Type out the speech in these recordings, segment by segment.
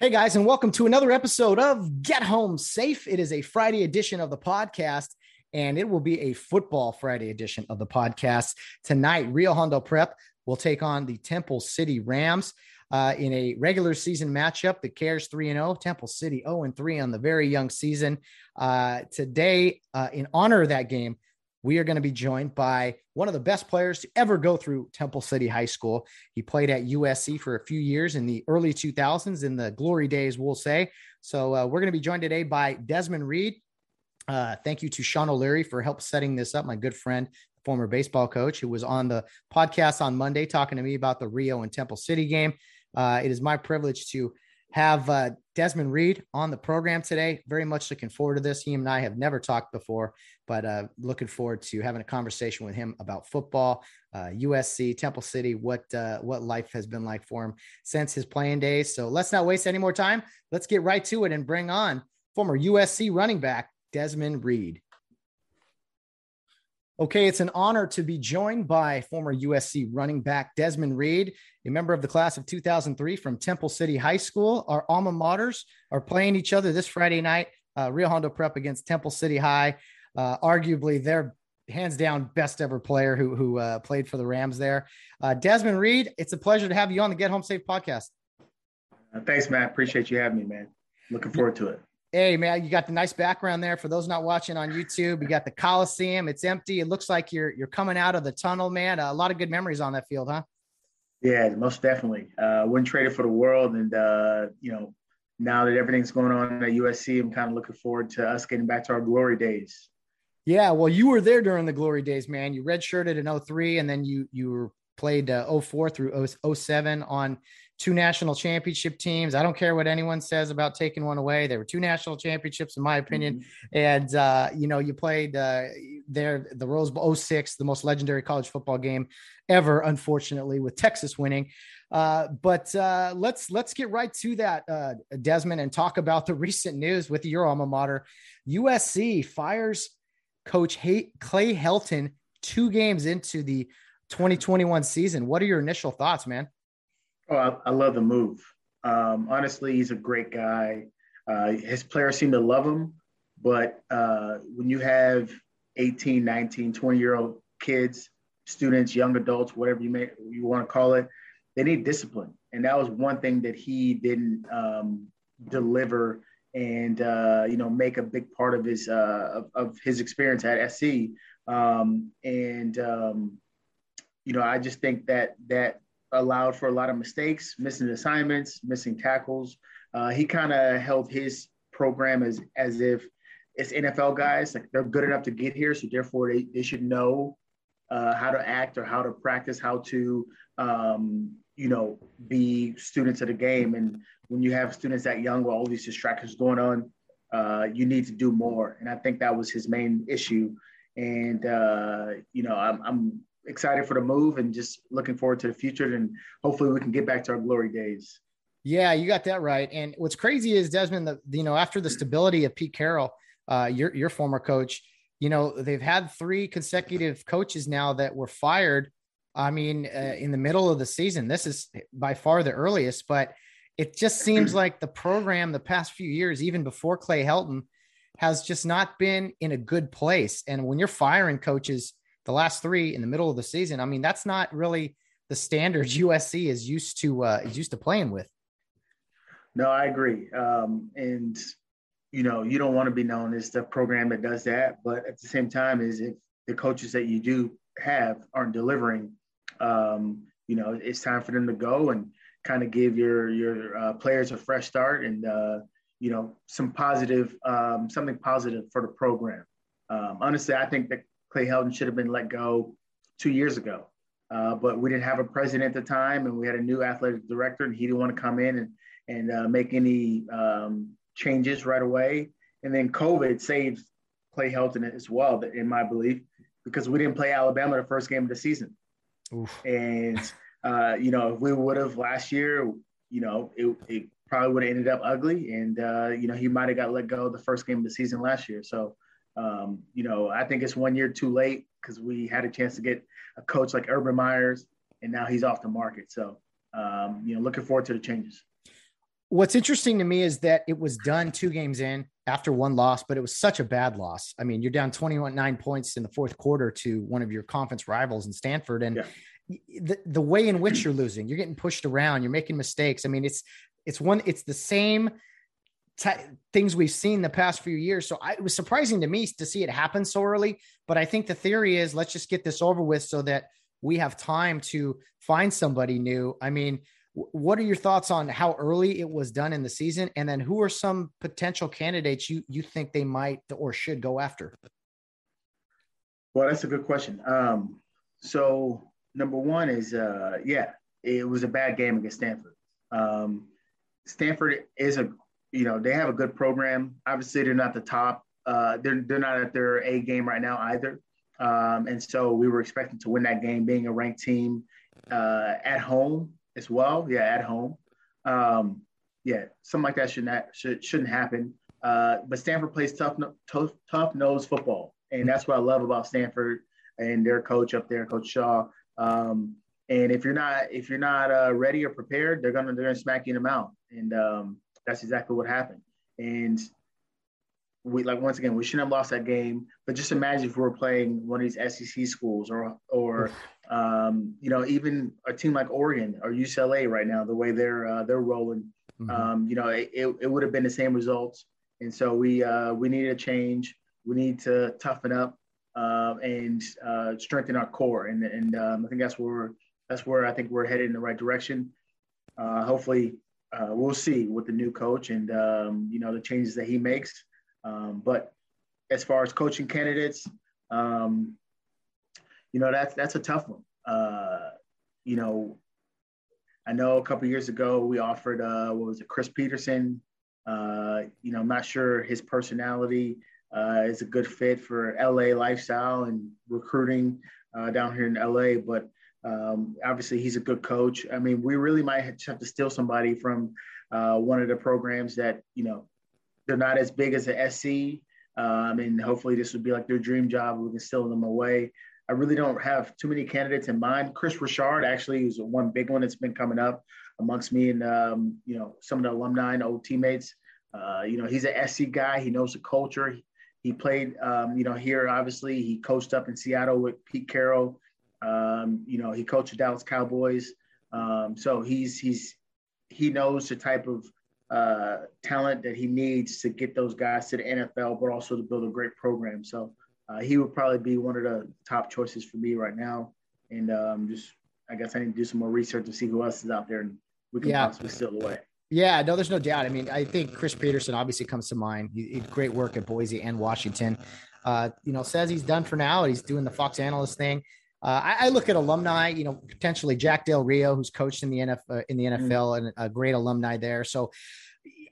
Hey guys, and welcome to another episode of Get Home Safe. It is a Friday edition of the podcast, and it will be a football Friday edition of the podcast. Tonight, Rio Hondo Prep will take on the Temple City Rams uh, in a regular season matchup. The Kares 3 0, Temple City 0 3 on the very young season. Uh, today, uh, in honor of that game, we are going to be joined by one of the best players to ever go through Temple City High School. He played at USC for a few years in the early 2000s, in the glory days, we'll say. So uh, we're going to be joined today by Desmond Reed. Uh, thank you to Sean O'Leary for help setting this up, my good friend, former baseball coach, who was on the podcast on Monday talking to me about the Rio and Temple City game. Uh, it is my privilege to have uh, Desmond Reed on the program today. Very much looking forward to this. He and I have never talked before, but uh, looking forward to having a conversation with him about football, uh, USC, Temple City, what uh, what life has been like for him since his playing days. So let's not waste any more time. Let's get right to it and bring on former USC running back Desmond Reed. Okay, it's an honor to be joined by former USC running back Desmond Reed, a member of the class of 2003 from Temple City High School. Our alma maters are playing each other this Friday night. Uh, Rio Hondo Prep against Temple City High. Uh, arguably, their hands down best ever player who who uh, played for the Rams there. Uh, Desmond Reed, it's a pleasure to have you on the Get Home Safe podcast. Uh, thanks, Matt. Appreciate you having me, man. Looking forward to it. Hey man, you got the nice background there. For those not watching on YouTube, you got the Coliseum. It's empty. It looks like you're you're coming out of the tunnel, man. a lot of good memories on that field, huh? Yeah, most definitely. Uh, wouldn't trade it for the world. And uh, you know, now that everything's going on at USC, I'm kind of looking forward to us getting back to our glory days. Yeah, well, you were there during the glory days, man. You redshirted in 03 and then you you were played uh, 04 through 07 on two national championship teams. I don't care what anyone says about taking one away. There were two national championships, in my opinion. Mm-hmm. And, uh, you know, you played uh, there, the Rose Bowl 06, the most legendary college football game ever, unfortunately, with Texas winning. Uh, but uh, let's let's get right to that, uh, Desmond, and talk about the recent news with your alma mater. USC fires coach Clay Helton two games into the 2021 season. What are your initial thoughts, man? Oh, I, I love the move. Um, honestly, he's a great guy. Uh, his players seem to love him, but uh, when you have 18, 19, 20 year old kids, students, young adults, whatever you may you want to call it, they need discipline, and that was one thing that he didn't um, deliver and uh, you know make a big part of his uh, of, of, his experience at SC. Um, and um, you know, I just think that that allowed for a lot of mistakes, missing assignments, missing tackles. Uh, he kind of held his program as as if it's NFL guys, like they're good enough to get here, so therefore they, they should know uh, how to act or how to practice, how to um, you know be students of the game. And when you have students that young with all these distractions going on, uh, you need to do more. And I think that was his main issue. And uh, you know, I'm, I'm excited for the move and just looking forward to the future. And hopefully we can get back to our glory days. Yeah, you got that right. And what's crazy is Desmond, the, you know, after the stability of Pete Carroll, uh, your, your former coach, you know, they've had three consecutive coaches now that were fired. I mean, uh, in the middle of the season, this is by far the earliest, but it just seems like the program the past few years, even before Clay Helton, has just not been in a good place. And when you're firing coaches the last three in the middle of the season. I mean, that's not really the standards USC is used to uh, is used to playing with. No, I agree. Um, and you know, you don't want to be known as the program that does that, but at the same time, is if the coaches that you do have aren't delivering, um, you know, it's time for them to go and kind of give your your uh, players a fresh start and uh, you know some positive um, something positive for the program. Um, honestly, I think that Clay Helton should have been let go two years ago. Uh, but we didn't have a president at the time, and we had a new athletic director, and he didn't want to come in and, and uh, make any um, changes right away. And then COVID saved Clay Helton as well, in my belief, because we didn't play Alabama the first game of the season. Oof. And uh, you know, if we would have last year, you know, it, it probably would have ended up ugly, and uh, you know, he might have got let go the first game of the season last year. So, um, you know, I think it's one year too late because we had a chance to get a coach like Urban Myers, and now he's off the market. So, um, you know, looking forward to the changes. What's interesting to me is that it was done two games in after one loss, but it was such a bad loss. I mean, you're down 21 nine points in the fourth quarter to one of your conference rivals in Stanford. And yeah. the, the way in which you're losing, you're getting pushed around, you're making mistakes. I mean, it's it's one, it's the same things we've seen the past few years. So I, it was surprising to me to see it happen so early. But I think the theory is let's just get this over with so that we have time to find somebody new. I mean, what are your thoughts on how early it was done in the season and then who are some potential candidates you you think they might or should go after well that's a good question um, so number one is uh, yeah it was a bad game against stanford um, stanford is a you know they have a good program obviously they're not the top uh, they're, they're not at their a game right now either um, and so we were expecting to win that game being a ranked team uh, at home as well. Yeah, at home. Um, yeah, something like that should not should shouldn't happen. Uh, but Stanford plays tough, tough, tough nose football, and that's what I love about Stanford and their coach up there, Coach Shaw. Um, and if you're not if you're not uh, ready or prepared, they're gonna they're gonna smack you in the mouth, and um, that's exactly what happened. And we like once again we shouldn't have lost that game. But just imagine if we were playing one of these SEC schools or or um, you know even a team like Oregon or UCLA right now, the way they're uh, they're rolling, mm-hmm. um, you know it, it, would have been the same results. And so we uh, we need a change. We need to toughen up uh, and uh, strengthen our core. And and um, I think that's where that's where I think we're headed in the right direction. Uh, hopefully, uh, we'll see with the new coach and um, you know the changes that he makes. Um, but as far as coaching candidates, um, you know, that's that's a tough one. Uh, you know, I know a couple years ago we offered uh, what was it, Chris Petersen. Uh, you know, I'm not sure his personality uh, is a good fit for LA lifestyle and recruiting uh, down here in LA, but um, obviously he's a good coach. I mean, we really might have to steal somebody from uh, one of the programs that you know they're not as big as a SC. Um, and hopefully this would be like their dream job. We can steal them away. I really don't have too many candidates in mind. Kris Richard actually is one big one that's been coming up amongst me and um, you know some of the alumni and old teammates. Uh, you know, he's an SC guy. He knows the culture. He, he played, um, you know, here. Obviously, he coached up in Seattle with Pete Carroll. Um, you know, he coached the Dallas Cowboys. Um, so he's he's he knows the type of uh, talent that he needs to get those guys to the NFL, but also to build a great program. So uh, he would probably be one of the top choices for me right now. And um, just, I guess I need to do some more research to see who else is out there and we can yeah. possibly steal away. Yeah, no, there's no doubt. I mean, I think Chris Petersen obviously comes to mind. He, he great work at Boise and Washington. Uh, you know, says he's done for now. He's doing the Fox analyst thing. Uh, I, I, look at alumni, you know, potentially Jack Del Rio, who's coached in the NFL, uh, in the NFL, mm. and a great alumni there. So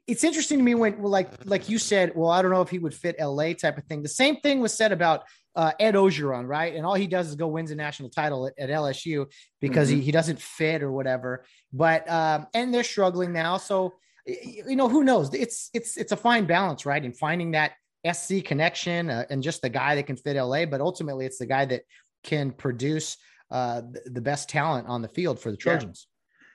it's interesting to me when, like, like you said, well, I don't know if he would fit LA type of thing. The same thing was said about uh, Ed Orgeron, right? And all he does is go wins a national title at, at LSU because mm-hmm. he, he doesn't fit or whatever. But um, and they're struggling now, so you know who knows? It's it's it's a fine balance, right? In finding that SC connection uh, and just the guy that can fit LA, but ultimately it's the guy that can produce uh, the best talent on the field for the Trojans.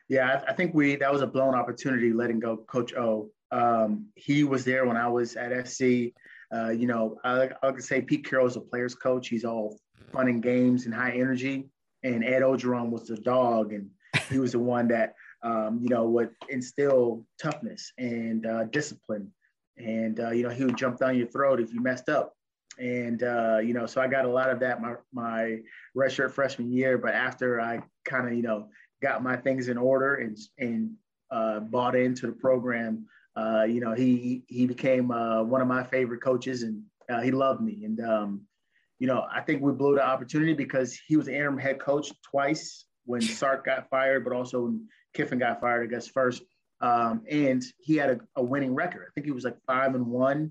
Yeah, yeah I, think we that was a blown opportunity letting go Coach O. Um, he was there when I was at SC. Uh, you know, I, I could say Pete Carroll is a player's coach. He's all fun and games and high energy. And Ed Orgeron was the dog, and he was the one that um, you know would instill toughness and uh, discipline. And uh, you know, he would jump down your throat if you messed up and uh, you know, so I got a lot of that my my redshirt freshman year. But after I kind of you know got my things in order and and uh, bought into the program, uh, you know, he he became uh, one of my favorite coaches, and uh, he loved me. And um, you know, I think we blew the opportunity because he was interim head coach twice when Sark got fired, but also when Kiffin got fired, I guess first. Um, and he had a, a, winning record. I think he was like five and one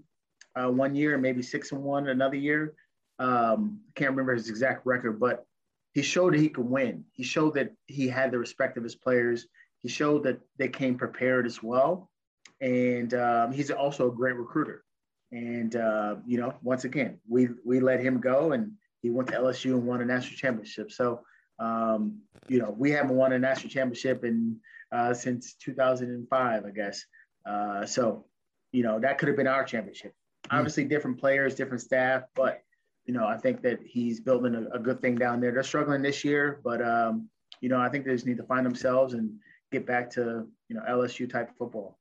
uh, one year, maybe six and one another year. Um, I can't remember his exact record, but he showed that he could win. He showed that he had the respect of his players. He showed that they came prepared as well. And um, he's also a great recruiter. And uh, you know, once again, we we let him go, and he went to LSU and won a national championship. So um, you know, we haven't won a national championship in uh, since 2005, I guess. Uh, so you know, that could have been our championship. Obviously, different players, different staff, but you know, I think that he's building a, a good thing down there. They're struggling this year, but um, you know, I think they just need to find themselves and get back to you know LSU type football.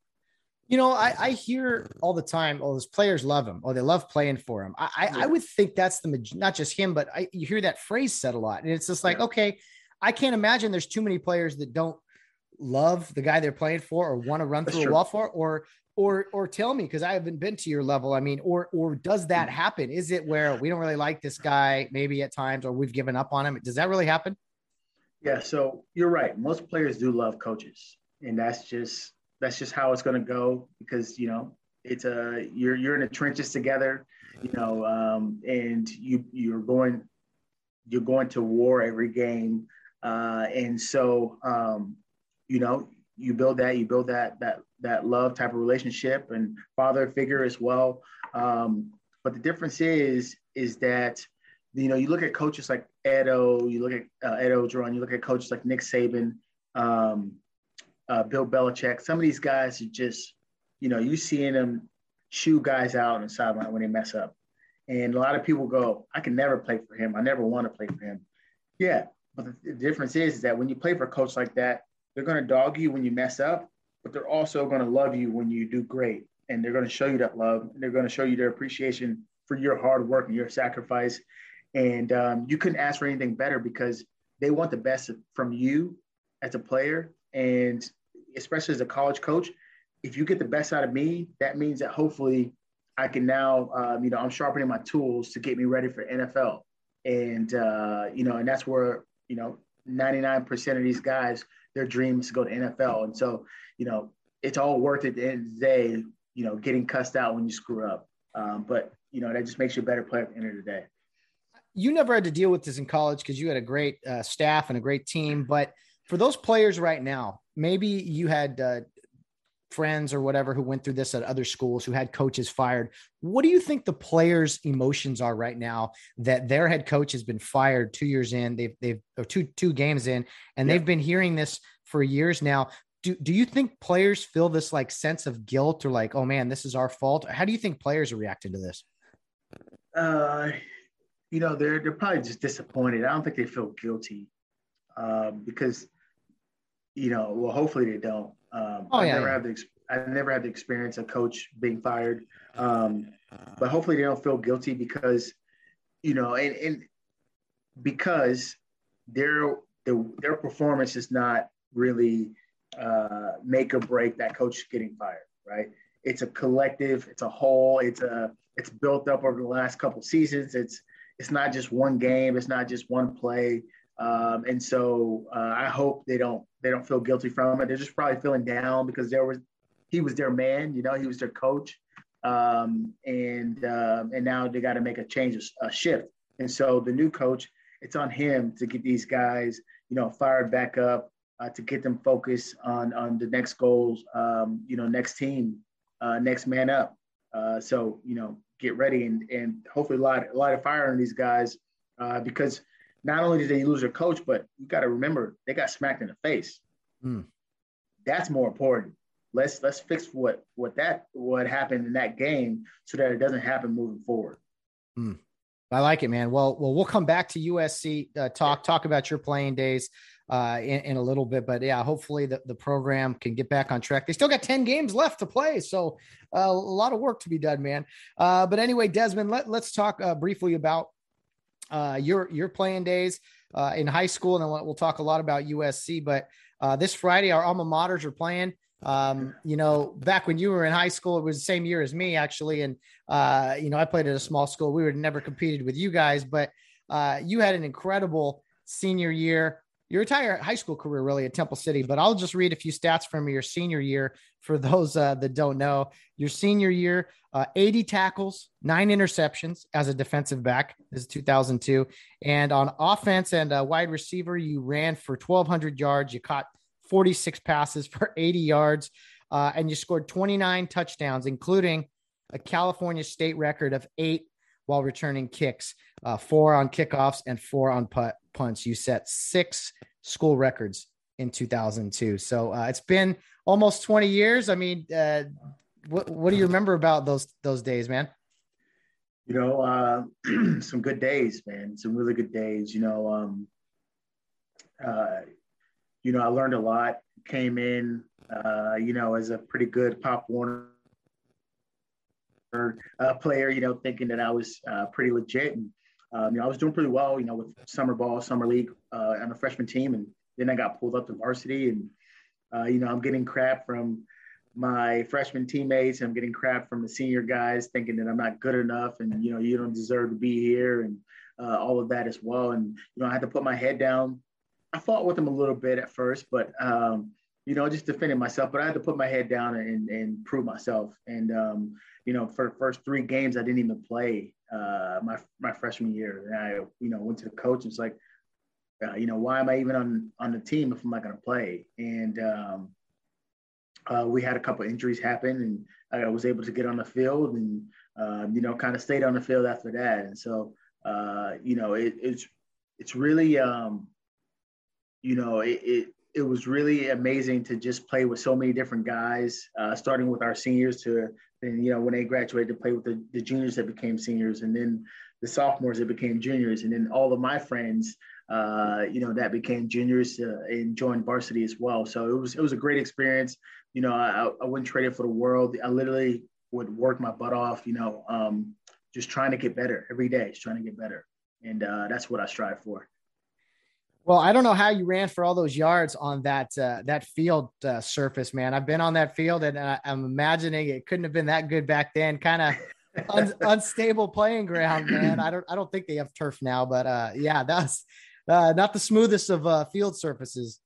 You know, I, I hear all the time, oh, those players love him, or oh, they love playing for him. I, I, I would think that's the not just him, but I, you hear that phrase said a lot, and it's just like, yeah. okay, I can't imagine there's too many players that don't love the guy they're playing for, or want to run that's through true. a wall for, or or or tell me because I haven't been to your level. I mean, or or does that mm. happen? Is it where we don't really like this guy, maybe at times, or we've given up on him? Does that really happen? Yeah, so you're right. Most players do love coaches, and that's just that's just how it's going to go because you know it's a you're you're in the trenches together, you know, um, and you you're going you're going to war every game, uh, and so um, you know you build that you build that that that love type of relationship and father figure as well. Um, but the difference is is that you know you look at coaches like Edo, you look at uh, Ed Orgeron, you look at coaches like Nick Saban. Um, uh, Bill Belichick. Some of these guys are just, you know, you seeing them shoo guys out on the sideline when they mess up. And a lot of people go, I can never play for him. I never want to play for him. Yeah. But the, the difference is, is that when you play for a coach like that, they're going to dog you when you mess up, but they're also going to love you when you do great. And they're going to show you that love. And they're going to show you their appreciation for your hard work and your sacrifice. And um, you couldn't ask for anything better because they want the best from you as a player. And especially as a college coach, if you get the best out of me, that means that hopefully I can now, um, you know, I'm sharpening my tools to get me ready for NFL. And, uh, you know, and that's where, you know, 99% of these guys, their dreams to go to NFL. And so, you know, it's all worth it at the end of the day, you know, getting cussed out when you screw up. Um, but, you know, that just makes you a better player at the end of the day. You never had to deal with this in college because you had a great uh, staff and a great team. But for those players right now, maybe you had uh, friends or whatever who went through this at other schools who had coaches fired. What do you think the players' emotions are right now that their head coach has been fired two years in? They've they've or two two games in, and yeah. they've been hearing this for years now. Do, do you think players feel this like sense of guilt or like, oh man, this is our fault? How do you think players are reacting to this? Uh, you know, they're they're probably just disappointed. I don't think they feel guilty um, because you know, well, hopefully they don't. Um, oh, I yeah, never yeah. have the I never had the experience of a coach being fired, um, but hopefully they don't feel guilty because, you know, and, and because their their their performance is not really uh, make or break that coach getting fired, right? It's a collective, it's a whole, it's a it's built up over the last couple seasons. It's it's not just one game, it's not just one play. Um, and so uh, I hope they don't they don't feel guilty from it. They're just probably feeling down because there was he was their man, you know, he was their coach, um, and um, and now they got to make a change, a shift. And so the new coach, it's on him to get these guys, you know, fired back up, uh, to get them focused on on the next goals, um, you know, next team, uh, next man up. Uh, so you know, get ready and and hopefully a lot a lot of fire on these guys uh, because not only did they lose their coach, but you got to remember they got smacked in the face. Mm. That's more important. Let's let's fix what what that what happened in that game so that it doesn't happen moving forward. Mm. I like it, man. Well, well, we'll come back to USC uh, talk talk about your playing days uh, in, in, a little bit, but yeah, hopefully the, the program can get back on track. They still got ten games left to play, so uh, a lot of work to be done, man. Uh, but anyway, Desmond, let, let's talk uh, briefly about uh, your your playing days uh, in high school, and we'll talk a lot about USC. But uh, this Friday, our alma maters are playing. Um, you know, back when you were in high school, it was the same year as me actually, and uh, you know, I played at a small school. We would never competed with you guys, but uh, you had an incredible senior year. Your entire high school career really at Temple City, but I'll just read a few stats from your senior year for those uh, that don't know. Your senior year, uh, 80 tackles, nine interceptions as a defensive back. This is 2002. And on offense and uh, wide receiver, you ran for 1,200 yards. You caught 46 passes for 80 yards, uh, and you scored 29 touchdowns, including a California state record of eight while returning kicks, uh, four on kickoffs and four on put, punts. You set six school records in 2002. So uh, it's been almost 20 years. I mean, uh, what, what do you remember about those those days, man? You know, uh, some good days, man. Some really good days. You know, um, uh, you know, I learned a lot. Came in, uh, you know, as a pretty good Pop Warner uh, player, you know, thinking that I was pretty legit. And, um, you know, I was doing pretty well, you know, with summer ball, summer league uh, on the freshman team. And then I got pulled up to varsity. And, uh, you know, I'm getting crap from my freshman teammates. I'm getting crap from the senior guys thinking that I'm not good enough and, you know, you don't deserve to be here and uh, all of that as well. And, you know, I had to put my head down. I fought with them a little bit at first, but, um, you know, just defending myself, but I had to put my head down and, and prove myself. And, um, you know, for the first three games, I didn't even play uh, my my freshman year. And I, you know, went to the coach was like, uh, you know, why am I even on on the team if I'm not going to play? And um, uh, we had a couple injuries happen, and I was able to get on the field, and uh, you know, kind of stayed on the field after that. And so, uh, you know, it, it's it's really, um, you know, it, it it was really amazing to just play with so many different guys, uh, starting with our seniors to then you know when they graduated to play with the, the juniors that became seniors. And then the sophomores that became juniors. And then all of my friends uh, you know that became juniors uh, and joined varsity as well. So it was it was a great experience. You know i, I wouldn't trade it for the world. I literally would work my butt off you know um, just trying to get better every day just trying to get better. And uh, that's what i strive for well, I don't know how you ran for all those yards on that uh, that field uh, surface, man. I've been on that field, and I, am imagining it couldn't have been that good back then. Kind of un- unstable playing ground, man. I don't I don't think they have turf now, but uh, yeah, that's uh, not the smoothest of uh, field surfaces.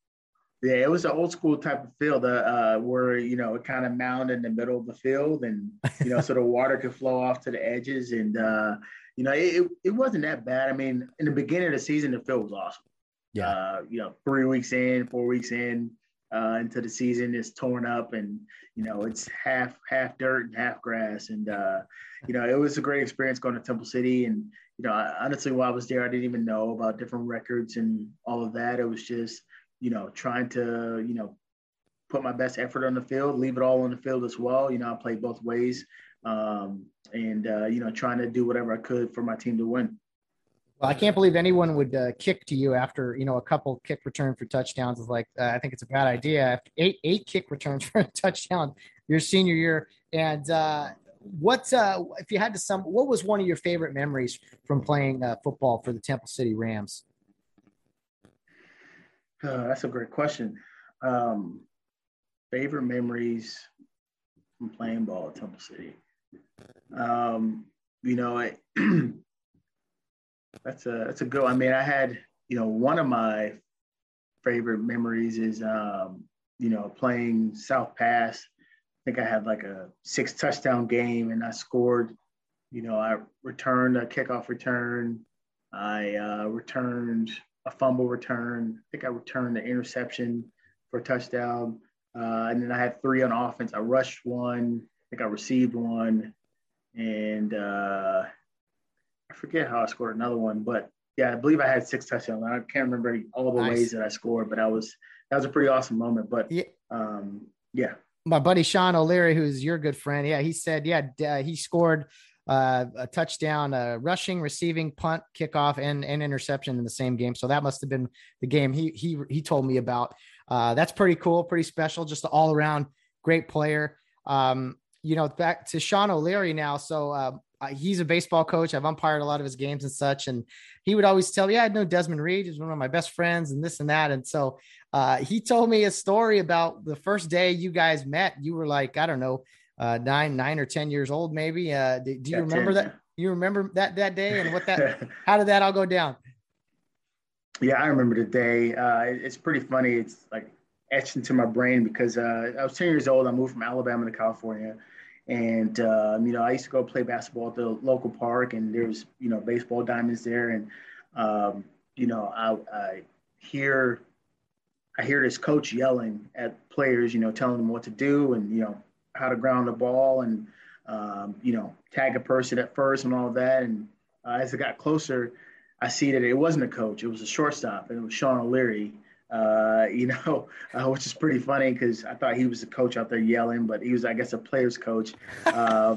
Yeah, it was an old school type of field uh, uh, where you know it kind of mound in the middle of the field, and you know so the water could flow off to the edges, and uh, you know it, it wasn't that bad. I mean, in the beginning of the season, the field was awesome yeah. Uh, you know, three weeks in, four weeks in uh, into the season, it's torn up, and you know, it's half half dirt and half grass. And uh, you know, it was a great experience going to Temple City. And you know, honestly, while I was there, I didn't even know about different records and all of that. It was just you know trying to you know put my best effort on the field, leave it all on the field as well. You know, I played both ways, um, and uh, you know, trying to do whatever I could for my team to win. Well, I can't believe anyone would uh, kick to you after you know a couple kick return for touchdowns. Is like uh, I think it's a bad idea. Eight eight kick returns for a touchdown your senior year. And uh, what uh, if you had to sum? What was one of your favorite memories from playing uh, football for the Temple City Rams? Uh, that's a great question. Um, favorite memories from playing ball at Temple City. Um, you know, it, That's a that's a good. I mean, I had you know one of my favorite memories is um, you know playing South Pass. I think I had like a six touchdown game, and I scored. You know, I returned a kickoff return. I uh, returned a fumble return. I think I returned the interception for a touchdown. Uh, and then I had three on offense. I rushed one. I think I received one. And uh, I forget how I scored another one, but yeah, I believe I had six touchdowns. I can't remember all the nice. ways that I scored, but I was that was a pretty awesome moment. But yeah, um, yeah. My buddy Sean O'Leary, who's your good friend, yeah, he said, yeah, uh, he scored uh, a touchdown, uh, rushing, receiving, punt, kickoff, and and interception in the same game. So that must have been the game he he he told me about. Uh, that's pretty cool, pretty special, just an all around great player. Um, you know, back to Sean O'Leary now. So uh, he's a baseball coach. I've umpired a lot of his games and such. And he would always tell me, yeah, I know Desmond Reed is one of my best friends and this and that. And so uh, he told me a story about the first day you guys met. You were like, I don't know, uh, nine, nine or 10 years old, maybe. Uh, do, do you remember 10. that? You remember that, that day and what that, how did that all go down? Yeah, I remember the day. Uh, it's pretty funny. It's like etched into my brain because uh, I was 10 years old. I moved from Alabama to California. And, um, you know, I used to go play basketball at the local park, and there's you know, baseball diamonds there. And, um, you know, I, I hear I hear this coach yelling at players, you know, telling them what to do and, you know, how to ground the ball and, um, you know, tag a person at first and all that. And uh, as it got closer, I see that it wasn't a coach, it was a shortstop, and it was Sean O'Leary uh, you know, uh, which is pretty funny because I thought he was a coach out there yelling, but he was, I guess, a player's coach. Uh,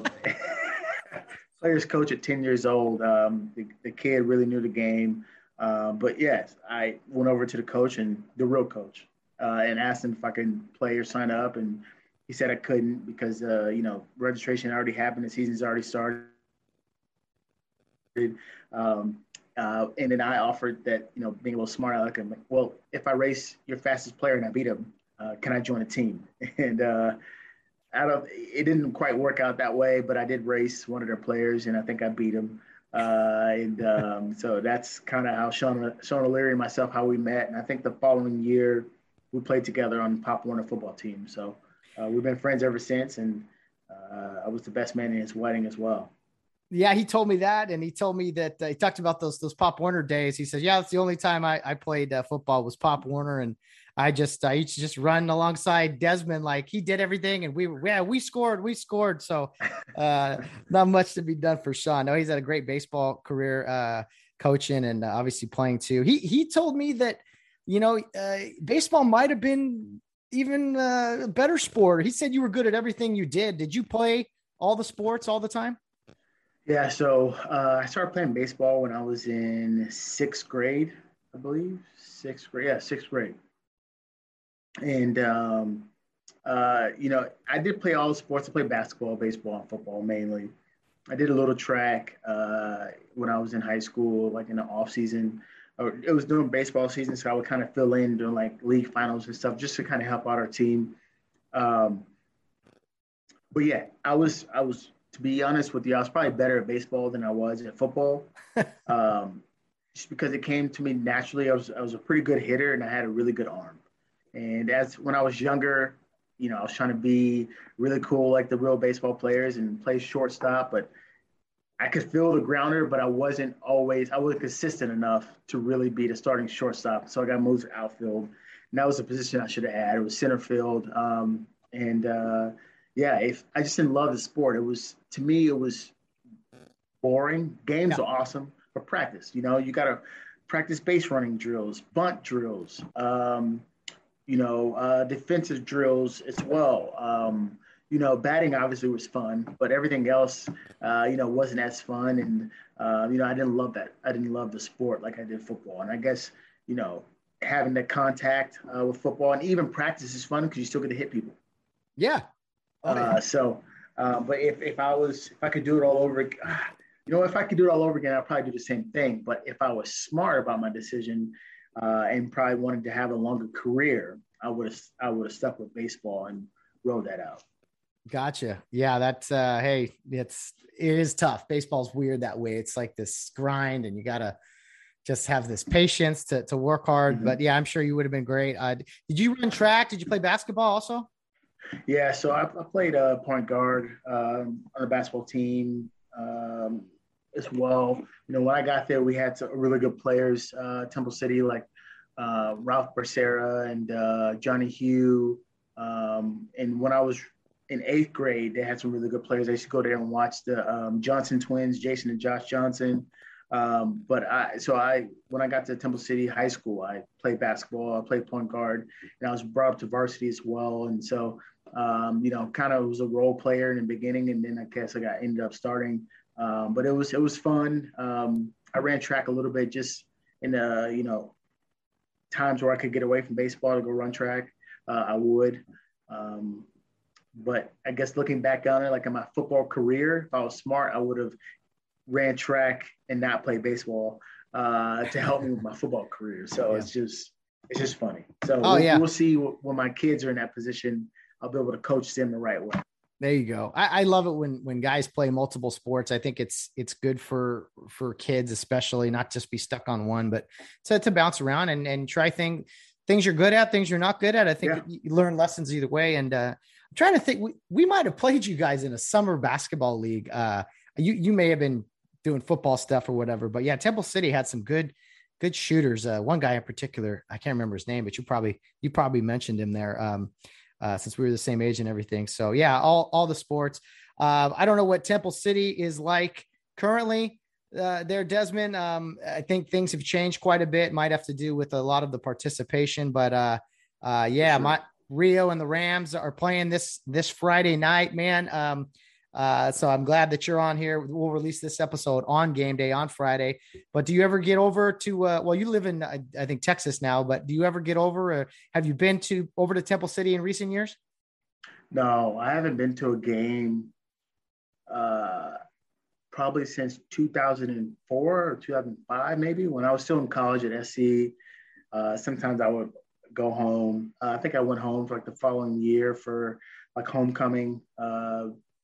player's coach at 10 years old. Um, the, the, kid really knew the game. Uh, but yes, I went over to the coach and the real coach uh, and asked him if I could play or sign up. And he said I couldn't because, uh, you know, registration already happened. The season's already started. Um, uh, and then I offered that, you know, being a little smart, I like, him, like, well, if I race your fastest player and I beat him, uh, can I join a team? And uh, out of it didn't quite work out that way, but I did race one of their players, and I think I beat him. Uh, and um, so that's kind of how Sean, Sean O'Leary and myself how we met. And I think the following year we played together on Pop Warner football team. So uh, we've been friends ever since, and uh, I was the best man in his wedding as well. Yeah, he told me that, and he told me that uh, he talked about those those Pop Warner days. He said, "Yeah, that's the only time I, I played uh, football was Pop Warner, and I just I used to just run alongside Desmond like he did everything, and we yeah we scored, we scored. So uh, not much to be done for Sean. No, he's had a great baseball career, uh, coaching and uh, obviously playing too. He he told me that you know uh, baseball might have been even uh, a better sport. He said you were good at everything you did. Did you play all the sports all the time? Yeah, so uh, I started playing baseball when I was in sixth grade, I believe. Sixth grade, yeah, sixth grade. And um, uh, you know, I did play all the sports. I played basketball, baseball, and football mainly. I did a little track uh, when I was in high school, like in the off season. Or it was during baseball season, so I would kind of fill in during like league finals and stuff, just to kind of help out our team. Um, but yeah, I was I was to be honest with you, I was probably better at baseball than I was at football. um, just because it came to me naturally. I was I was a pretty good hitter and I had a really good arm. And as when I was younger, you know, I was trying to be really cool like the real baseball players and play shortstop, but I could feel the grounder, but I wasn't always I wasn't consistent enough to really be the starting shortstop. So I got moved to outfield. And that was a position I should have had. It was center field. Um, and uh, yeah, if I just didn't love the sport. It was to me, it was boring. Games yeah. are awesome, but practice. You know, you got to practice base running drills, bunt drills, um, you know, uh, defensive drills as well. Um, you know, batting obviously was fun, but everything else, uh, you know, wasn't as fun. And uh, you know, I didn't love that. I didn't love the sport like I did football. And I guess you know, having the contact uh, with football and even practice is fun because you still get to hit people. Yeah, Oh, uh, so, uh, but if, if I was, if I could do it all over, you know, if I could do it all over again, I'd probably do the same thing. But if I was smart about my decision uh, and probably wanted to have a longer career, I would have, I would have stuck with baseball and rode that out. Gotcha. Yeah, that's uh hey, it's it is tough. Baseball's weird that way. It's like this grind and you gotta just have this patience to to work hard. Mm-hmm. But yeah, I'm sure you would have been great. Uh, did you run track? Did you play basketball also? Yeah, so I, I played uh, point guard um, on the basketball team um, as well. You know, when I got there, we had some really good players, uh, Temple City, like uh, Ralph Becerra and uh, Johnny Hugh. Um, and when I was in eighth grade, they had some really good players. I used to go there and watch the um, Johnson twins, Jason and Josh Johnson. Um, but I, so I, when I got to Temple City High School, I played basketball, I played point guard, and I was brought up to varsity as well. And so um, you know, kind of was a role player in the beginning, and then I guess I got ended up starting. Um, but it was it was fun. Um, I ran track a little bit just in the you know times where I could get away from baseball to go run track. Uh, I would. Um, but I guess looking back on it, like in my football career, if I was smart, I would have ran track and not played baseball uh, to help me with my football career. So yeah. it's just it's just funny. So oh, we'll, yeah. we'll see when my kids are in that position I'll be able to coach them the right way. There you go. I, I, love it when when guys play multiple sports. I think it's it's good for for kids, especially not just be stuck on one, but to, to bounce around and and try things things you're good at, things you're not good at. I think yeah. you learn lessons either way. And uh, I'm trying to think. We, we might have played you guys in a summer basketball league. Uh, you you may have been doing football stuff or whatever, but yeah, Temple City had some good good shooters. Uh, one guy in particular, I can't remember his name, but you probably you probably mentioned him there. Um, uh, since we were the same age and everything. So yeah, all all the sports. Uh, I don't know what Temple City is like currently. Uh, there, Desmond. Um, I think things have changed quite a bit. Might have to do with a lot of the participation, but uh, uh, yeah, sure. my Rio and the Rams are playing this this Friday night, man. Um, uh, so I'm glad that you're on here. We'll release this episode on game day on Friday. But do you ever get over to? Uh, well, you live in I, I, think Texas now, but do you ever get over? Or have you been to over to Temple City in recent years? No, I haven't been to a game. Uh, probably since 2004 or 2005, maybe when I was still in college at SC. Uh, sometimes I would go home. Uh, I think I went home for like the following year for like homecoming.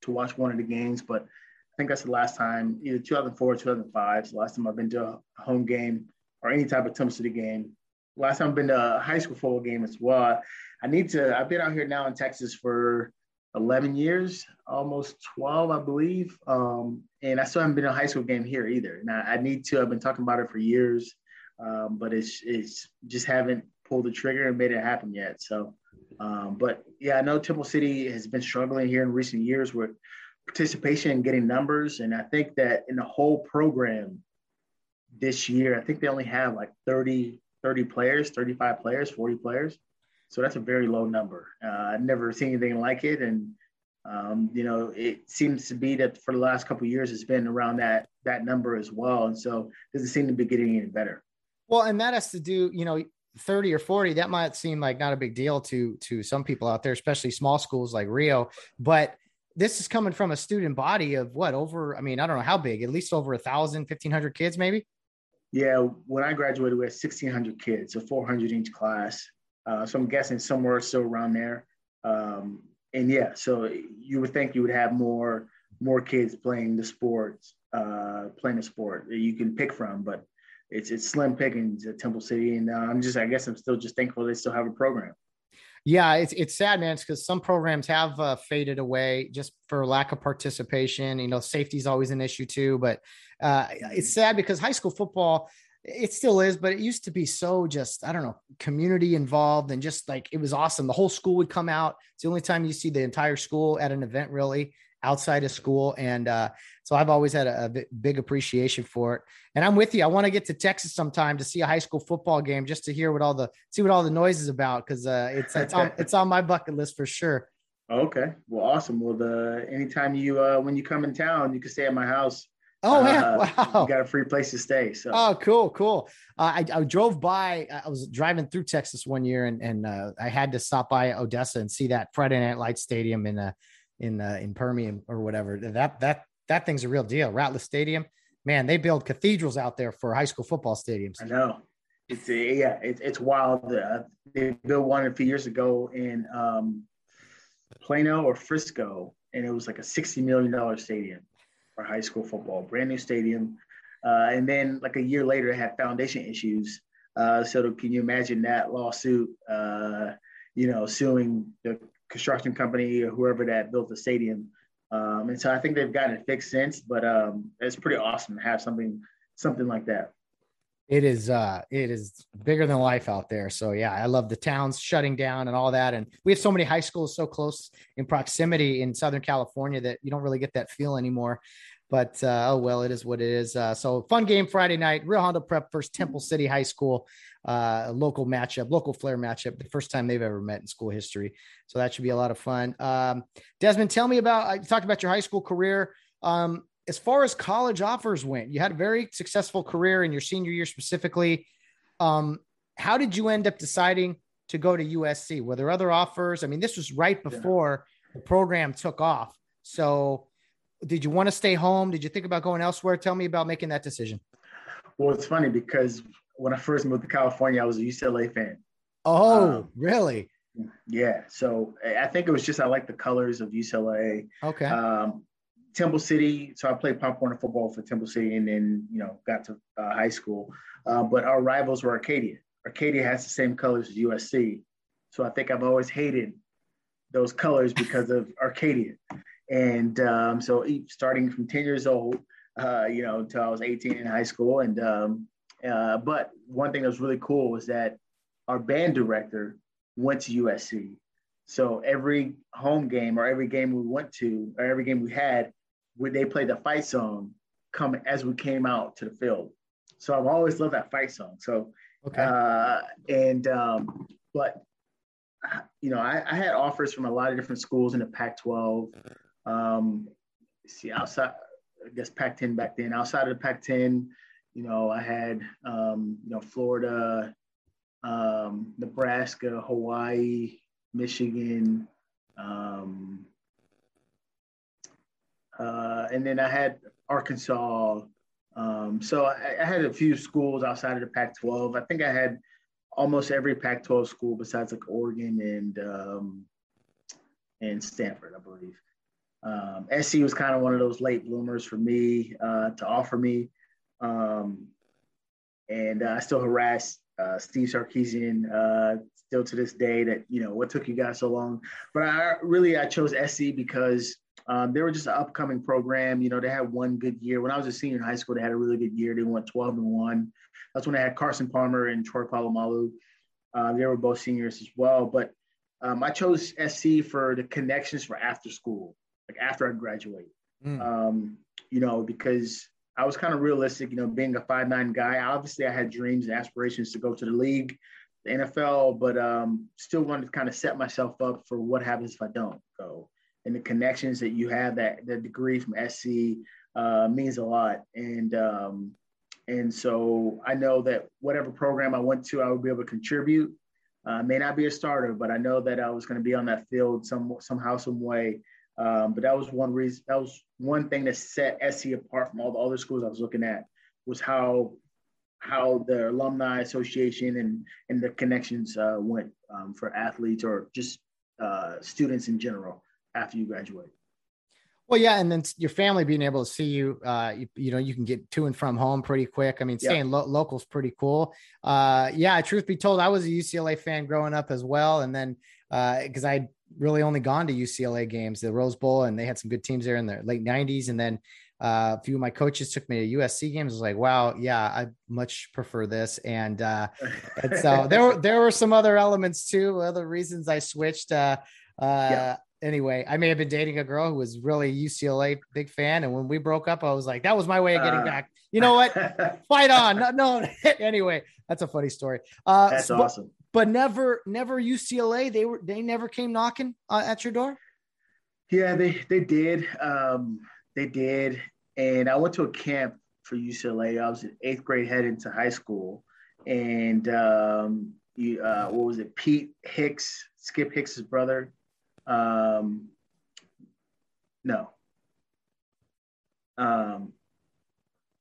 To watch one of the games, but I think that's the last time, either 2004 or 2005. It's the last time I've been to a home game or any type of Temple City game. Last time I've been to a high school football game as well. I need to, I've been out here now in Texas for 11 years, almost 12, I believe. Um, and I still haven't been to a high school game here either. And I, I need to, I've been talking about it for years, um, but it's, it's just haven't pulled the trigger and made it happen yet. So um, but yeah, I know Temple City has been struggling here in recent years with participation and getting numbers. And I think that in the whole program this year, I think they only have like 30, 30 players, 35 players, 40 players. So that's a very low number. Uh, I've never seen anything like it. And, um, you know, it seems to be that for the last couple years, it's been around that, that number as well. And so it doesn't seem to be getting any better. Well, and that has to do, you know, 30 or 40 that might seem like not a big deal to to some people out there especially small schools like rio. But this is coming from a student body of what over i mean i don't know how big at least over a thousand 1500 kids maybe? Yeah when i graduated we had 1600 kids so 400 each class. Uh, so i'm guessing somewhere still around there. Um, and yeah so you would think you would have more more kids playing the sports uh, playing the sport that you can pick from but it's it's slim pickings at Temple City, and uh, I'm just I guess I'm still just thankful they still have a program. Yeah, it's it's sad, man. It's because some programs have uh, faded away just for lack of participation. You know, safety is always an issue too, but uh, it's sad because high school football it still is, but it used to be so just, I don't know, community involved and just like it was awesome. The whole school would come out. It's the only time you see the entire school at an event, really outside of school. And uh, so I've always had a, a, big appreciation for it. And I'm with you. I want to get to Texas sometime to see a high school football game just to hear what all the see what all the noise is about because uh, it's it's on it's on my bucket list for sure. Okay, well, awesome. Well, the anytime you uh, when you come in town, you can stay at my house. Oh yeah, uh, wow! You got a free place to stay. So oh, cool, cool. Uh, I, I drove by. I was driving through Texas one year, and and uh, I had to stop by Odessa and see that Friday Night Light Stadium in uh, in uh, in Permian or whatever. That that that thing's a real deal. Ratliff Stadium, man, they build cathedrals out there for high school football stadiums. I know. It's uh, yeah, it's it's wild. Uh, they built one a few years ago in um, Plano or Frisco, and it was like a sixty million dollar stadium for high school football, brand new stadium. Uh, and then like a year later, it had foundation issues. Uh, so can you imagine that lawsuit? Uh, you know, suing the construction company or whoever that built the stadium. Um, and so I think they've gotten it fixed since, but um, it's pretty awesome to have something something like that. It is uh it is bigger than life out there. So yeah, I love the towns shutting down and all that. And we have so many high schools so close in proximity in Southern California that you don't really get that feel anymore. But uh, oh well, it is what it is. Uh, so fun game Friday night. Rio Hondo Prep versus Temple City High School uh, local matchup, local flair matchup, the first time they've ever met in school history. So that should be a lot of fun. Um, Desmond, tell me about, I talked about your high school career. Um, as far as college offers went, you had a very successful career in your senior year specifically. Um, how did you end up deciding to go to USC? Were there other offers? I mean, this was right before yeah. the program took off. So, did you want to stay home? Did you think about going elsewhere? Tell me about making that decision. Well, it's funny because when I first moved to California, I was a UCLA fan. Oh, um, really? Yeah. So I think it was just I like the colors of UCLA. Okay. Um, Temple City. So I played Pop Warner football for Temple City, and then you know got to uh, high school. Uh, but our rivals were Arcadia. Arcadia has the same colors as USC. So I think I've always hated those colors because of Arcadia. And um, so starting from 10 years old, uh, you know, until I was 18 in high school. And um, uh, but one thing that was really cool was that our band director went to USC. So every home game or every game we went to or every game we had, when they played the fight song come as we came out to the field. So I've always loved that fight song. So okay. Uh, and um, but you know, I, I, had offers from a lot of different schools in the Pac-12. Um, see, outside, I guess Pac-10 back then. Outside of the Pac-10, you know, I had um, you know Florida, um, Nebraska, Hawaii, Michigan, um, uh, and then I had Arkansas. Um, so I, I, had a few schools outside of the Pac-12. I think I had almost every Pac-12 school besides like Oregon and um, and Stanford, I believe. Um, SC was kind of one of those late bloomers for me uh, to offer me, um, and uh, I still harass uh, Steve Sarkisian uh, still to this day. That you know what took you guys so long, but I really I chose SC because um, they were just an upcoming program. You know, they had one good year. When I was a senior in high school, they had a really good year. They went 12 and one. That's when I had Carson Palmer and Troy Polamalu. Uh, they were both seniors as well. But um, I chose SC for the connections for after school, like after I graduate. Mm. Um, you know, because I was kind of realistic, you know, being a five nine guy. Obviously, I had dreams and aspirations to go to the league, the NFL, but um, still wanted to kind of set myself up for what happens if I don't go. And the connections that you have, that the degree from SC uh, means a lot. And um, and so I know that whatever program I went to, I would be able to contribute. Uh, may not be a starter, but I know that I was going to be on that field some somehow, some way. Um, but that was one reason. That was one thing that set SC apart from all the other schools I was looking at was how how the alumni association and and the connections uh, went um, for athletes or just uh, students in general after you graduate. Well, yeah, and then your family being able to see you, uh, you, you know, you can get to and from home pretty quick. I mean, staying yeah. lo- local is pretty cool. Uh, yeah, truth be told, I was a UCLA fan growing up as well, and then because uh, I really only gone to UCLA games, the Rose Bowl, and they had some good teams there in the late '90s, and then uh, a few of my coaches took me to USC games. I was like, wow, yeah, I much prefer this. And, uh, and so there were there were some other elements too, other reasons I switched. Uh, uh, yeah anyway, I may have been dating a girl who was really UCLA big fan, and when we broke up, I was like, that was my way of getting uh, back. You know what? Fight on. No, no. anyway, that's a funny story. Uh, that's so, awesome. But, never, never UCLA. They were they never came knocking uh, at your door. Yeah, they they did. Um, they did, and I went to a camp for UCLA. I was in eighth grade, headed to high school, and um, you, uh, what was it? Pete Hicks, Skip Hicks's brother um, no. Um,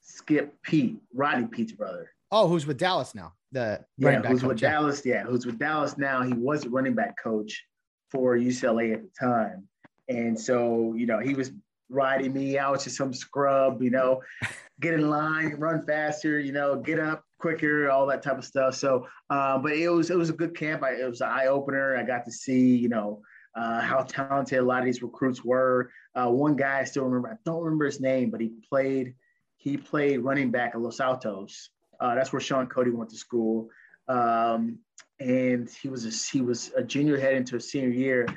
Skip Peete, Rodney Peete's brother. Oh, who's with Dallas now? The yeah, who's with yeah. Dallas? Yeah, who's with Dallas now? He was a running back coach for UCLA at the time, and so you know he was riding me out to some scrub. You know, get in line, run faster. You know, get up quicker, all that type of stuff. So, uh, but it was it was a good camp. I, it was an eye opener. I got to see you know uh, how talented a lot of these recruits were. Uh, one guy I still remember, I don't remember his name, but he played he played running back at Los Altos. Uh, that's where Shaun Cody went to school, um, and he was a, he was a junior head into a senior year,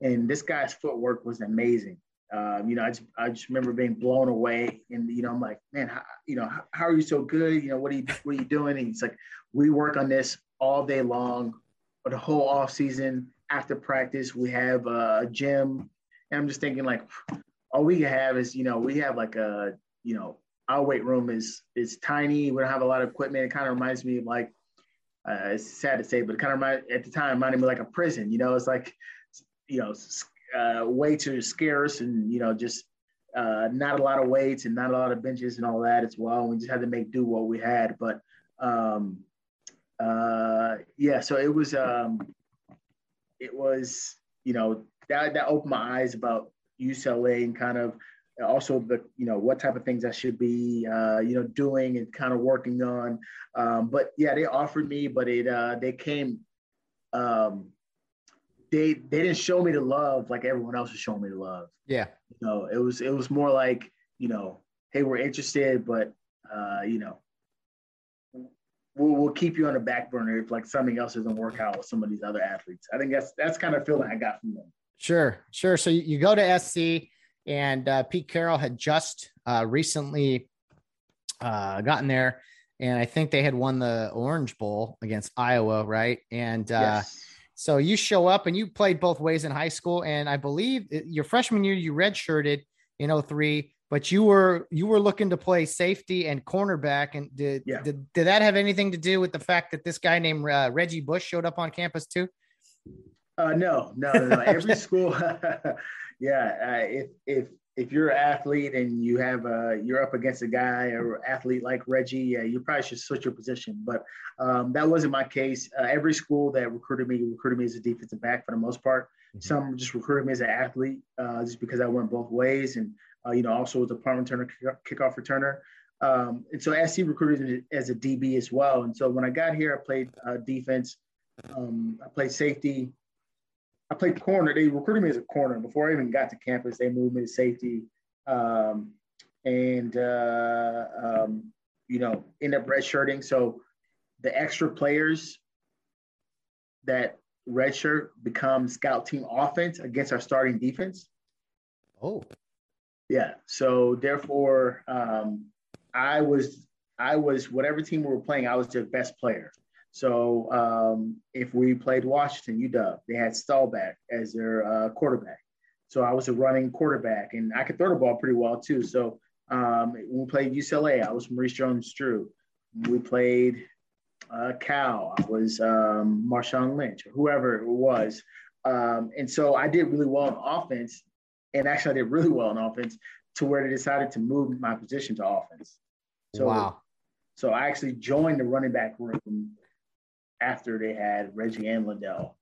and this guy's footwork was amazing. Um, you know, I just, I just remember being blown away, and you know, I'm like, man, how, you know, how, how, are you so good? You know, what are you what are you doing? And he's like, we work on this all day long, for the whole off season after practice, we have a gym. And I'm just thinking like, all we have is, you know, we have like a, you know, our weight room is is tiny. We don't have a lot of equipment. It kind of reminds me of like, uh, it's sad to say, but it kind of remind, at the time reminded me like a prison. You know, it's like, you know, uh, weights are scarce and you know just uh, not a lot of weights and not a lot of benches and all that as well. We just had to make do what we had. But um, uh, yeah, so it was um, it was, you know, that that opened my eyes about UCLA and kind of also the you know what type of things I should be uh, you know doing and kind of working on. Um, but yeah, they offered me, but it uh, they came. Um, they they didn't show me the love like everyone else was showing me the love. Yeah, you know, it was it was more like you know, hey, we're interested, but uh, you know, we'll, we'll keep you on the back burner if like something else doesn't work out with some of these other athletes. I think that's that's kind of feeling I got from them. Sure, sure. So you, go to SC, and uh, Pete Carroll had just uh, recently uh, gotten there, and I think they had won the Orange Bowl against Iowa, right? And uh, yes. so you show up, and you played both ways in high school, and I believe uh, your freshman year you redshirted in 03 but you were you were looking to play safety and cornerback and did, yeah. did, did that have anything to do with the fact that this guy named uh, reggie bush showed up on campus too uh, no no no, no. every school yeah uh, if if if you're an athlete and you have a you're up against a guy or athlete like reggie yeah you probably should switch your position but um, that wasn't my case uh, every school that recruited me recruited me as a defensive back for the most part mm-hmm. some just recruited me as an athlete uh, just because i went both ways and uh, you know, also was a punt returner, kickoff returner. Um, and so SC recruited me as a DB as well. And so when I got here, I played uh, defense. Um, I played safety. I played corner. They recruited me as a corner before I even got to campus. They moved me to safety, um, and uh, um, you know, end up redshirting. So the extra players that redshirt become scout team offense against our starting defense. Oh, yeah. So therefore, um, I was I was whatever team we were playing, I was their best player. So um, if we played Washington, UW, they had Stallback as their uh, quarterback. So I was a running quarterback, and I could throw the ball pretty well too. So um, when we played UCLA, I was Maurice Jones-Drew. We played uh, Cal. I was um, Marshawn Lynch, or whoever it was. Um, and so I did really well in offense and actually I did really well in offense to where they decided to move my position to offense. So, wow. So I actually joined the running back room after they had Reggie and LenDale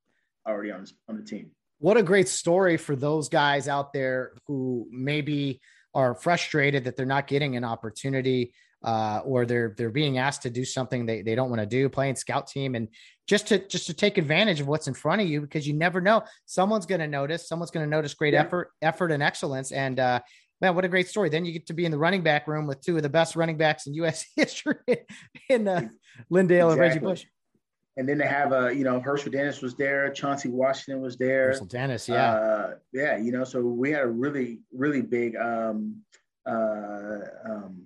already on, on the team. What a great story for those guys out there who maybe are frustrated that they're not getting an opportunity uh, or they're they're being asked to do something they, they don't want to do, playing scout team, and just to just to take advantage of what's in front of you because you never know someone's going to notice, someone's going to notice great yeah. effort, effort and excellence, and uh, man, what a great story! Then you get to be in the running back room with two of the best running backs in U.S. history in uh, LenDale exactly. and Reggie Bush. And then they have a, uh, you know, Hershel Dennis was there, Chauncey Washington was there. Hershel Dennis, yeah, uh, yeah, you know, so we had a really, really big um, uh, um,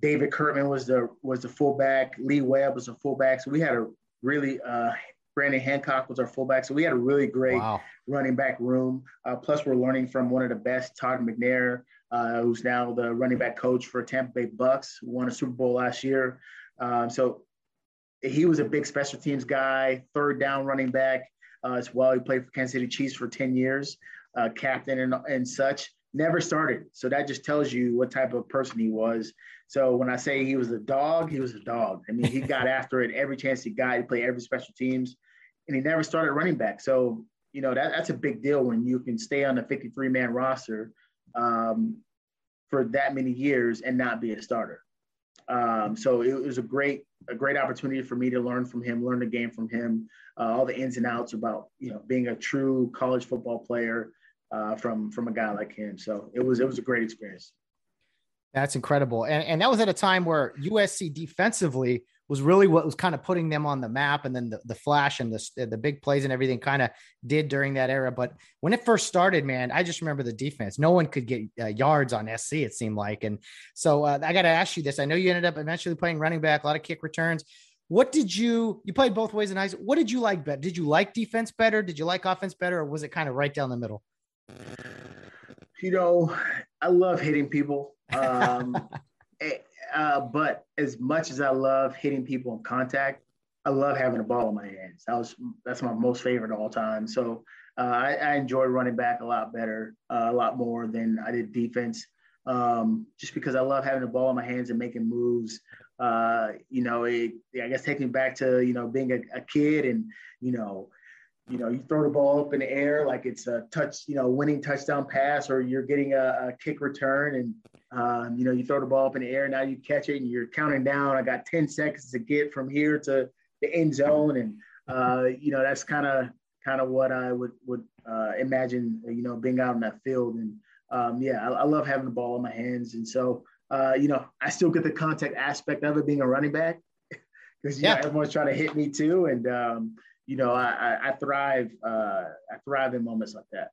David Kirtman was the was the fullback. Lee Webb was the fullback. So we had a really uh, Brandon Hancock was our fullback. So we had a really great wow. running back room. Uh, plus, we're learning from one of the best, Todd McNair, uh, who's now the running back coach for Tampa Bay Bucks, won a Super Bowl last year. Um, so he was a big special teams guy, third down running back uh, as well. He played for Kansas City Chiefs for 10 years, uh, captain and, and such. Never started. So that just tells you what type of person he was. So when I say he was a dog, he was a dog. I mean, he got after it every chance he got. He played every special teams, and he never started running back. So you know that that's a big deal when you can stay on the 53 man roster um, for that many years and not be a starter. Um, so it was a great a great opportunity for me to learn from him, learn the game from him, uh, all the ins and outs about you know being a true college football player uh, from from a guy like him. So it was it was a great experience. That's incredible. And, and that was at a time where USC defensively was really what was kind of putting them on the map. And then the, the flash and the, the big plays and everything kind of did during that era. But when it first started, man, I just remember the defense. No one could get uh, yards on SC, it seemed like. And so uh, I got to ask you this. I know you ended up eventually playing running back, a lot of kick returns. What did you, you played both ways in high school. What did you like better? Did you like defense better? Did you like offense better? Or was it kind of right down the middle? You know, I love hitting people. Um, uh, but as much as I love hitting people in contact, I love having a ball in my hands. That was that's my most favorite all time. So uh, I, I enjoy running back a lot better, uh, a lot more than I did defense. Um, just because I love having the ball in my hands and making moves. Uh, you know, it, I guess taking back to you know being a, a kid and you know you know, you throw the ball up in the air like it's a touch, you know, winning touchdown pass, or you're getting a, a kick return, and um, you know, you throw the ball up in the air. Now you catch it, and you're counting down. I got ten seconds to get from here to the end zone, and uh, you know, that's kind of kind of what I would would uh, imagine, you know, being out in that field. And um, yeah, I, I, love having the ball in my hands, and so uh, you know, I still get the contact aspect of it being a running back because yeah, know, everyone's trying to hit me too, and um, you know, I, I thrive. Uh, I thrive in moments like that.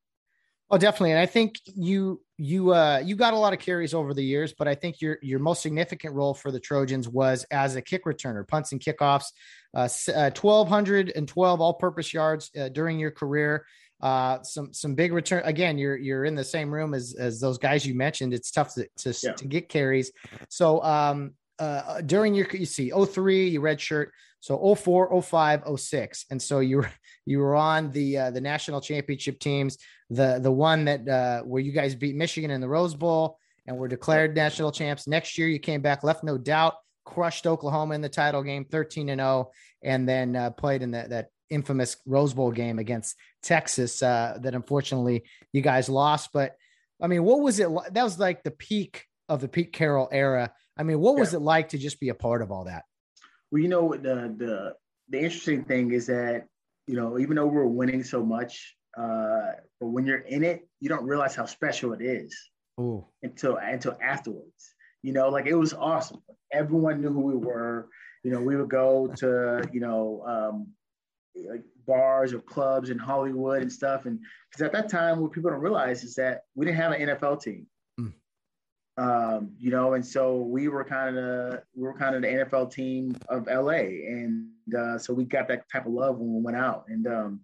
Oh, definitely, and I think you you uh, you got a lot of carries over the years, but I think your your most significant role for the Trojans was as a kick returner, punts and kickoffs, uh, uh, twelve hundred and twelve all-purpose yards uh, during your career. Uh, some some big return. Again, you're you're in the same room as as those guys you mentioned. It's tough to to, yeah. to get carries. So um, uh, during your you see 03 you red shirt so 04 05 06 and so you were you were on the uh, the national championship teams the the one that uh, where you guys beat michigan in the rose bowl and were declared national champs next year you came back left no doubt crushed oklahoma in the title game 13 and 0 and then uh, played in that that infamous rose bowl game against texas uh, that unfortunately you guys lost but i mean what was it that was like the peak of the pete carroll era I mean, what was yeah. it like to just be a part of all that? Well, you know, the the the interesting thing is that you know, even though we're winning so much, uh, but when you're in it, you don't realize how special it is Ooh. until until afterwards. You know, like it was awesome. Everyone knew who we were. You know, we would go to you know um, like bars or clubs in Hollywood and stuff, and because at that time, what people don't realize is that we didn't have an NFL team um, you know, and so we were kind of we were kind of the NFL team of LA, and uh, so we got that type of love when we went out. And um,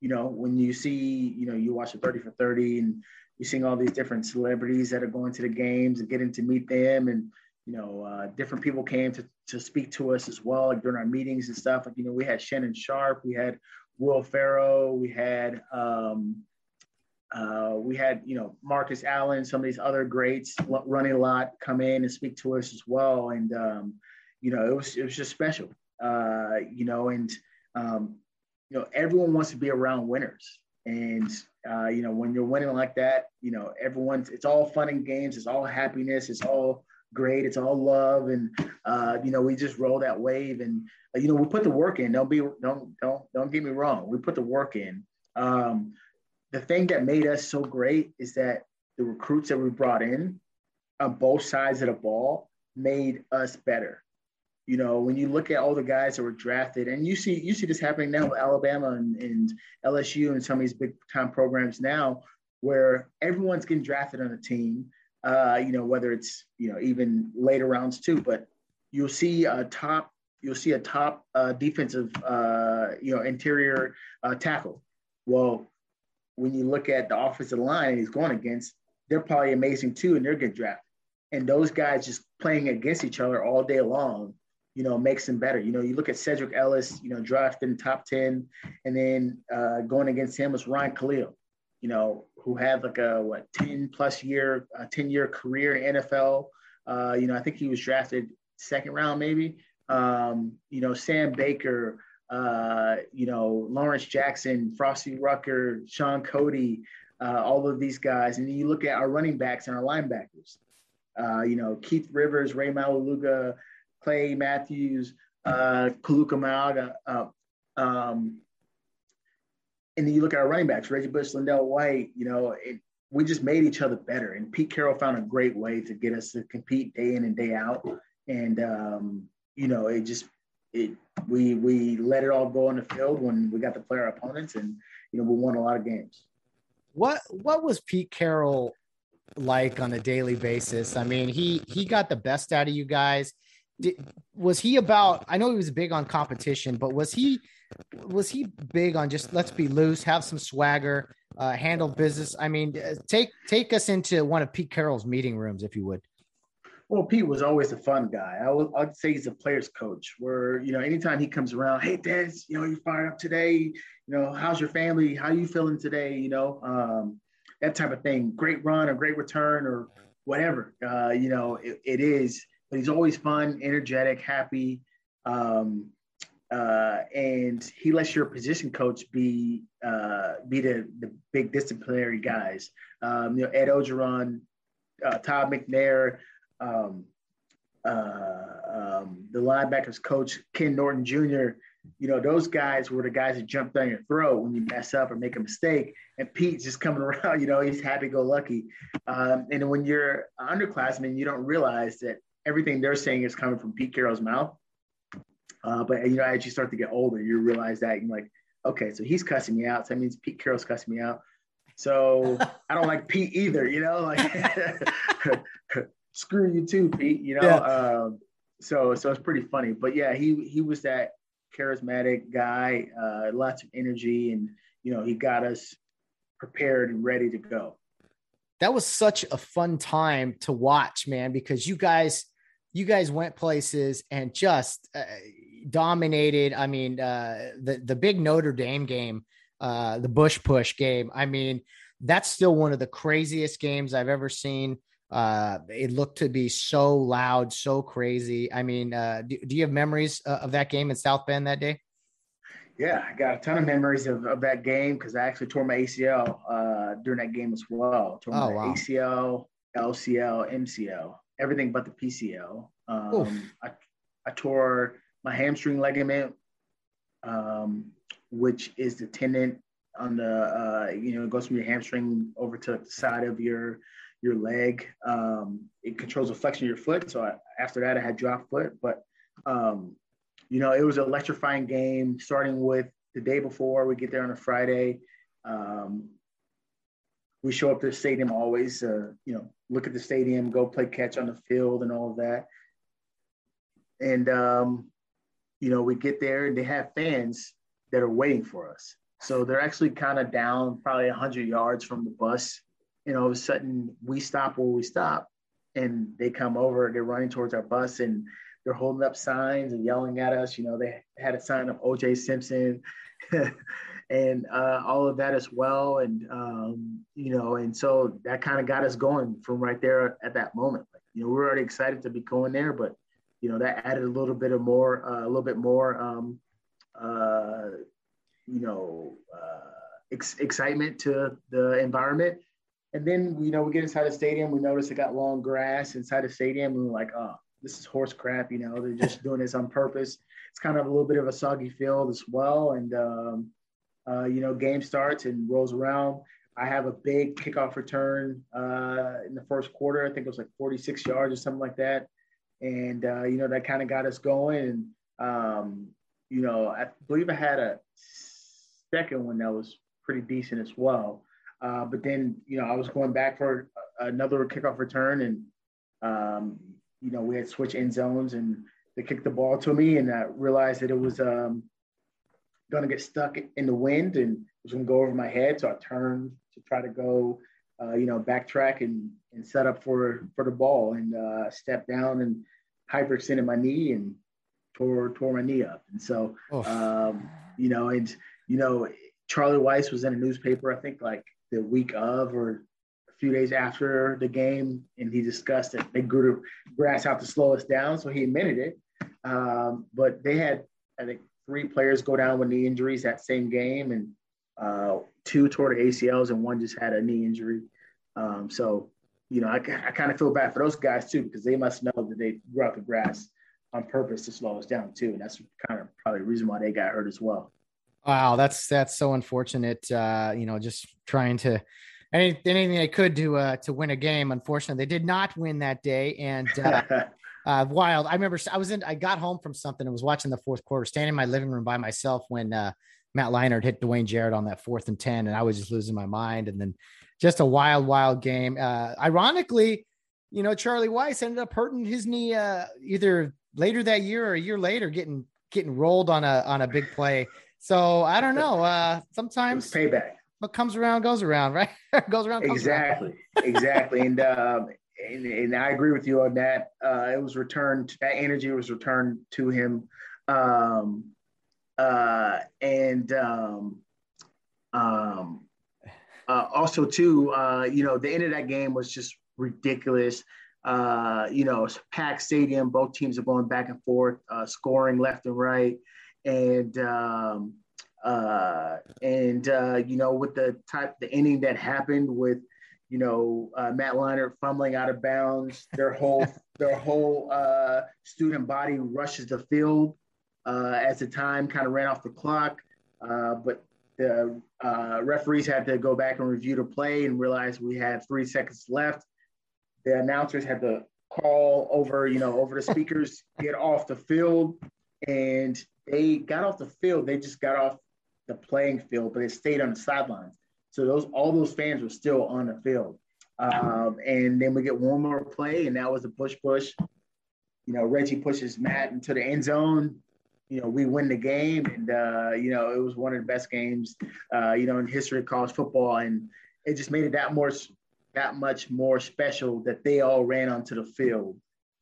you know, when you see, you know, you watch the Thirty for Thirty, and you're seeing all these different celebrities that are going to the games and getting to meet them, and you know, uh, different people came to to speak to us as well, like during our meetings and stuff. Like you know, we had Shannon Sharpe, we had Will Ferrell, we had um, uh, we had, you know, Marcus Allen, some of these other greats running a lot come in and speak to us as well. And, um, you know, it was, it was just special, uh, you know, and, um, you know, everyone wants to be around winners. And, uh, you know, when you're winning like that, you know, everyone's, it's all fun and games. It's all happiness. It's all great. It's all love. And, uh, you know, we just roll that wave and, uh, you know, we put the work in. Don't be, don't, don't, don't get me wrong. We put the work in. Um, the thing that made us so great is that the recruits that we brought in on both sides of the ball made us better. You know, when you look at all the guys that were drafted, and you see you see this happening now with Alabama and, and LSU and some of these big time programs now, where everyone's getting drafted on a team. Uh, you know, whether it's you know even later rounds too, but you'll see a top you'll see a top uh, defensive uh, you know interior uh, tackle. Well, when you look at the offensive line he's going against, they're probably amazing too, and they're getting drafted. And those guys just playing against each other all day long, you know, makes them better. You know, you look at Sedrick Ellis, you know, drafted in top 10, and then uh, going against him was Ryan Kalil, you know, who had like a, what, 10 plus year, a 10 year career in NFL. Uh, you know, I think he was drafted second round, maybe. Um, you know, Sam Baker, uh, you know, Lawrence Jackson, Frosty Rucker, Shaun Cody, uh, all of these guys. And you look at our running backs and our linebackers. Uh, you know, Keith Rivers, Ray Maualuga, Clay Matthews, uh, Kaluka Maiava. Uh, um, and then you look at our running backs, Reggie Bush, LenDale White, you know, it, we just made each other better. And Pete Carroll found a great way to get us to compete day in and day out. And, um, you know, it just it we we let it all go on the field when we got to play our opponents, and you know we won a lot of games. What what was Pete Carroll like on a daily basis? I mean, he he got the best out of you guys. Did, was he about? I know he was big on competition, but was he was he big on just let's be loose, have some swagger, uh, handle business? I mean, take take us into one of Pete Carroll's meeting rooms, if you would. Well, Pete was always a fun guy. I would I'd say he's a player's coach. Where you know, anytime he comes around, hey, Des, you know, you fired up today. You know, how's your family? How you feeling today? You know, um, that type of thing. Great run or great return or whatever. Uh, you know, it, it is. But he's always fun, energetic, happy. Um, uh, and he lets your position coach be uh, be the, the big disciplinary guys. Um, you know, Ed Orgeron, uh, Todd McNair, um, uh, um, the linebackers coach Ken Norton Jr. You know, those guys were the guys that jumped down your throat when you mess up or make a mistake. And Pete's just coming around. You know, he's happy go lucky. Um, and when you're an underclassman, you don't realize that everything they're saying is coming from Pete Carroll's mouth. Uh, but you know, as you start to get older, you realize that you're like, okay, so he's cussing me out. So that means Pete Carroll's cussing me out. So I don't like Pete either, you know, like screw you too, Pete, you know? Yeah. Um, so, so it's pretty funny, but yeah, he, he was that charismatic guy, uh, lots of energy and, you know, he got us prepared and ready to go. That was such a fun time to watch, man, because you guys, you guys went places and just uh, dominated. I mean, uh, the the big Notre Dame game, uh, the Bush Push game. I mean, that's still one of the craziest games I've ever seen. Uh, it looked to be so loud, so crazy. I mean, uh, do, do you have memories uh, of that game in South Bend that day? Yeah, I got a ton of memories of, of that game because I actually tore my ACL uh, during that game as well. Tore oh, my wow. ACL, LCL, MCL, everything but the PCL. Um, I, I tore my hamstring ligament, um, which is the tendon on the uh, you know it goes from your hamstring over to the side of your your leg. Um, it controls the flexion of your foot. So I, after that, I had drop foot, but um, you know it was an electrifying game. Starting with the day before, we get there on a Friday. Um, we show up to the stadium always, uh, you know, look at the stadium, go play catch on the field, and all of that. And um, you know, we get there and they have fans that are waiting for us. So they're actually kind of down probably 100 yards from the bus. And all of a sudden, we stop where we stop and they come over, they're running towards our bus and they're holding up signs and yelling at us. You know, they had a sign of OJ Simpson and uh, all of that as well. And, um, you know, and so that kind of got us going from right there at that moment. Like, you know, we are already excited to be going there, but you know that added a little bit of more uh, a little bit more um, uh, you know uh, ex- excitement to the environment and then you know we get inside the stadium we notice it got long grass inside the stadium and we're like oh this is horse crap you know they're just doing this on purpose it's kind of a little bit of a soggy field as well and um, uh, you know game starts and rolls around I have a big kickoff return uh, in the first quarter. I think it was like 46 yards or something like that and uh, you know that kind of got us going. And um, you know, I believe I had a second one that was pretty decent as well. Uh, but then you know I was going back for another kickoff return, and um, you know we had switch end zones, and they kicked the ball to me, and I realized that it was um, going to get stuck in the wind and it was going to go over my head. So I turned to try to go, uh, you know, backtrack and, and set up for for the ball and uh, step down and hyperextended my knee and tore tore my knee up. And so, um, you know, and you know, Charlie Weis was in a newspaper, I think, like the week of or a few days after the game, and he discussed that they grew the grass out to slow us down. So he admitted it. Um, but they had, I think, three players go down with knee injuries that same game, and uh, two tore the ACLs, and one just had a knee injury. Um, so you know, I, I kind of feel bad for those guys too because they must know that they grew out the grass on purpose to slow us down too, and that's kind of probably the reason why they got hurt as well. Wow, that's that's so unfortunate. Uh, you know, just trying to any, anything they could do uh, to win a game. Unfortunately, they did not win that day, and uh, uh, wild. I remember I was in. I got home from something and was watching the fourth quarter, standing in my living room by myself when uh, Matt Leinart hit Dwayne Jarrett on that fourth and ten, and I was just losing my mind. And then just a wild, wild game. Uh, ironically, you know, Charlie Weis ended up hurting his knee uh, either later that year or a year later, getting getting rolled on a on a big play. So I don't know. Uh, sometimes payback. What comes around goes around, right? goes around. Comes exactly, around. exactly. And, um, and and I agree with you on that. Uh, it was returned. That energy was returned to him. Um, uh, and um, um, uh, also, too, uh, you know, the end of that game was just ridiculous. Uh, you know, packed stadium. Both teams are going back and forth, uh, scoring left and right. And um, uh, and uh, you know with the type the ending that happened with you know uh, Matt Leinart fumbling out of bounds, their whole their whole uh, student body rushes the field uh, as the time kind of ran off the clock, uh, but the referees had to go back and review the play and realize we had three seconds left. The announcers had to call over, you know, over the speakers, get off the field. And they got off the field. They just got off the playing field, but they stayed on the sidelines. So those all those fans were still on the field. Um, and then we get one more play, and that was a push push. You know, Reggie pushes Matt into the end zone. You know, we win the game, and uh, you know it was one of the best games, uh, you know, in history of college football, and it just made it that more that much more special that they all ran onto the field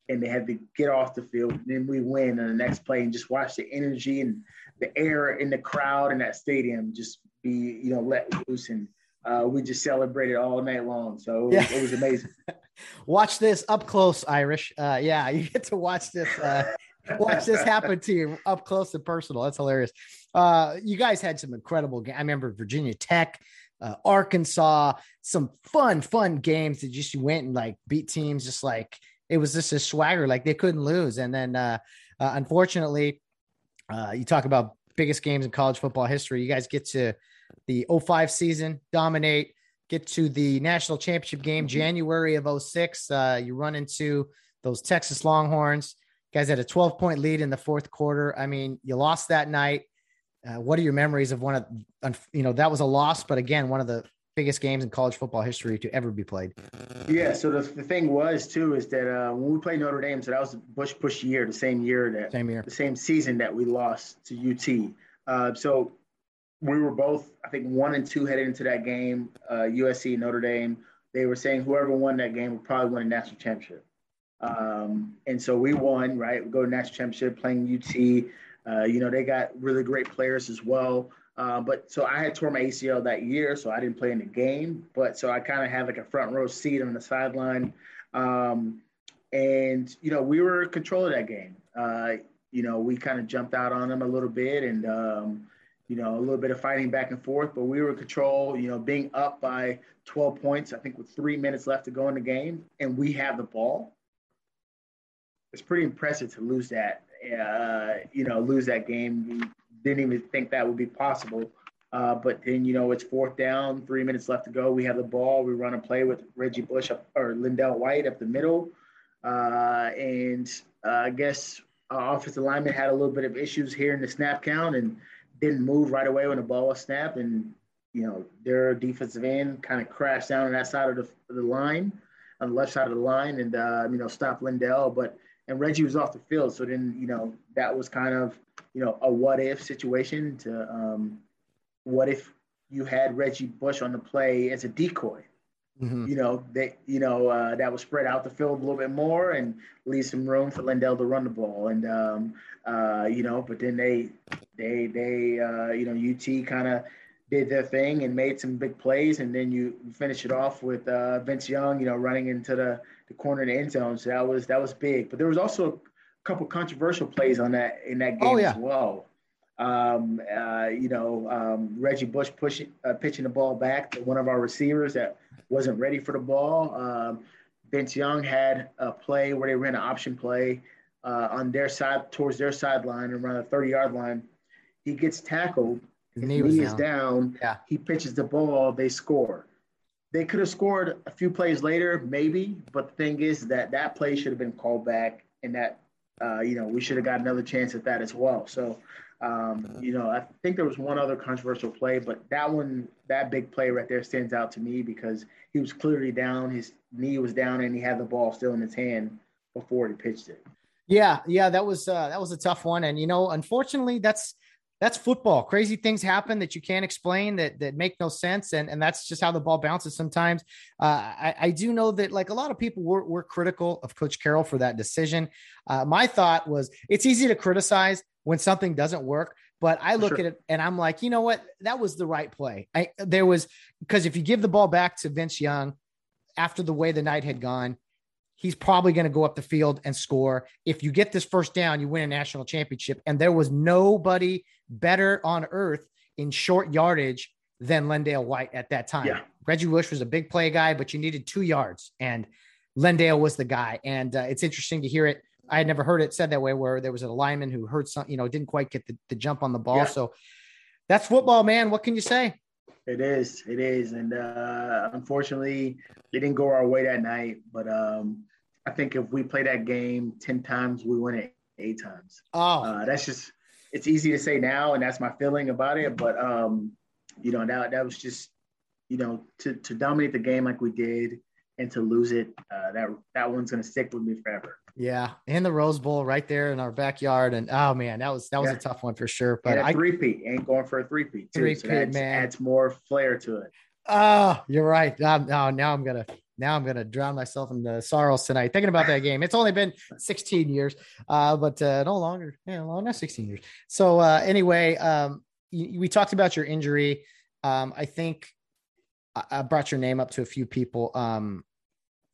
and they had to get off the field. And then we win on the next play and just watch the energy and the air in the crowd in that stadium just be, you know, let loose. And uh, we just celebrated all night long. So it was, yeah. it was amazing. watch this up close, Irish. Uh, yeah, you get to watch this. Uh, watch this happen to you up close and personal. That's hilarious. Uh, you guys had some incredible. Ga- I remember Virginia Tech uh, Arkansas, some fun, fun games that just went and like beat teams. Just like it was just a swagger, like they couldn't lose. And then, uh, uh, unfortunately, uh, you talk about biggest games in college football history. You guys get to the 05 season, dominate, get to the national championship game, mm-hmm. January of 06. Uh, you run into those Texas Longhorns. You guys had a 12 point lead in the fourth quarter. I mean, you lost that night. Uh, what are your memories of one of, you know, that was a loss, but again, one of the biggest games in college football history to ever be played. Yeah. So the, the thing was too is that uh, when we played Notre Dame, so that was the Bush push year, the same year that same year, the same season that we lost to UT. Uh, so we were both, I think, one and two headed into that game. Uh, USC Notre Dame. They were saying whoever won that game would probably win a national championship. Um, and so we won, right? We go to national championship playing UT. Uh, you know, they got really great players as well. Uh, but so I had torn my ACL that year, so I didn't play in the game. But so I kind of had like a front row seat on the sideline. Um, and, you know, we were in control of that game. Uh, you know, we kind of jumped out on them a little bit and, um, you know, a little bit of fighting back and forth, but we were in control, you know, being up by 12 points, I think with three minutes left to go in the game, and we have the ball. It's pretty impressive to lose that uh, you know, lose that game. Didn't even think that would be possible. Uh, but then, you know, it's fourth down, three minutes left to go. We have the ball. We run a play with Reggie Bush up, or LenDale White up the middle. Uh, and uh, I guess our offensive lineman had a little bit of issues here in the snap count and didn't move right away when the ball was snapped. And, you know, their defensive end kind of crashed down on that side of the, the line, on the left side of the line, and, uh, you know, stopped LenDale. But and Reggie was off the field. So then, you know, that was kind of, you know, a what if situation to um, what if you had Reggie Bush on the play as a decoy? Mm-hmm. You know, that you know, uh, that would spread out the field a little bit more and leave some room for LenDale to run the ball. And, um, uh, you know, but then they, they, they, uh, you know, UT kind of did their thing and made some big plays. And then you finish it off with uh, Vince Young, you know, running into the, the corner of the end zone. So that was that was big. But there was also a couple controversial plays on that in that game oh, yeah. as well. Um, uh, you know, um, Reggie Bush pushing uh, pitching the ball back to one of our receivers that wasn't ready for the ball. Um, Vince Young had a play where they ran an option play uh, on their side towards their sideline around the 30 yard line. He gets tackled. His knee, knee is down. down. Yeah. He pitches the ball. They score they could have scored a few plays later, maybe. But the thing is that that play should have been called back, and that uh, you know we should have got another chance at that as well. So, um, you know, I think there was one other controversial play, but that one, that big play right there, stands out to me because he was clearly down, his knee was down, and he had the ball still in his hand before he pitched it. Yeah, yeah, that was uh, that was a tough one, and you know, unfortunately, that's that's football. Crazy things happen that you can't explain that that make no sense, and and that's just how the ball bounces sometimes. Uh, I, I do know that like a lot of people were were critical of Coach Carroll for that decision. Uh, my thought was it's easy to criticize when something doesn't work, but I look sure. at it and I'm like, you know what, that was the right play. I there was because if you give the ball back to Vince Young after the way the night had gone, he's probably going to go up the field and score. If you get this first down, you win a national championship. And there was nobody better on earth in short yardage than LenDale White at that time. Yeah. Reggie Bush was a big play guy, but you needed two yards, and LenDale was the guy. And uh, it's interesting to hear it. I had never heard it said that way, where there was a lineman who heard some, you know, didn't quite get the, the jump on the ball. Yeah. So that's football, man. What can you say? It is, it is, and uh, unfortunately, it didn't go our way that night. But um, I think if we play that game ten times, we win it eight times. Oh, uh, that's just it's easy to say now, and that's my feeling about it. But um, you know, that that was just you know to to dominate the game like we did and to lose it, uh, that that one's gonna stick with me forever. Yeah, in the Rose Bowl, right there in our backyard, and oh man, that was that was yeah. a tough one for sure. But I three-peat ain't going for a three-peat too. Three-peat, so adds, man, adds more flair to it. Oh, you're right. Um, oh, now I'm gonna now I'm gonna drown myself in the sorrows tonight thinking about that game. It's only been 16 years, uh, but uh, no longer. Yeah, no, not 16 years. So uh, anyway, um, we talked about your injury. Um, I think I brought your name up to a few people. Um,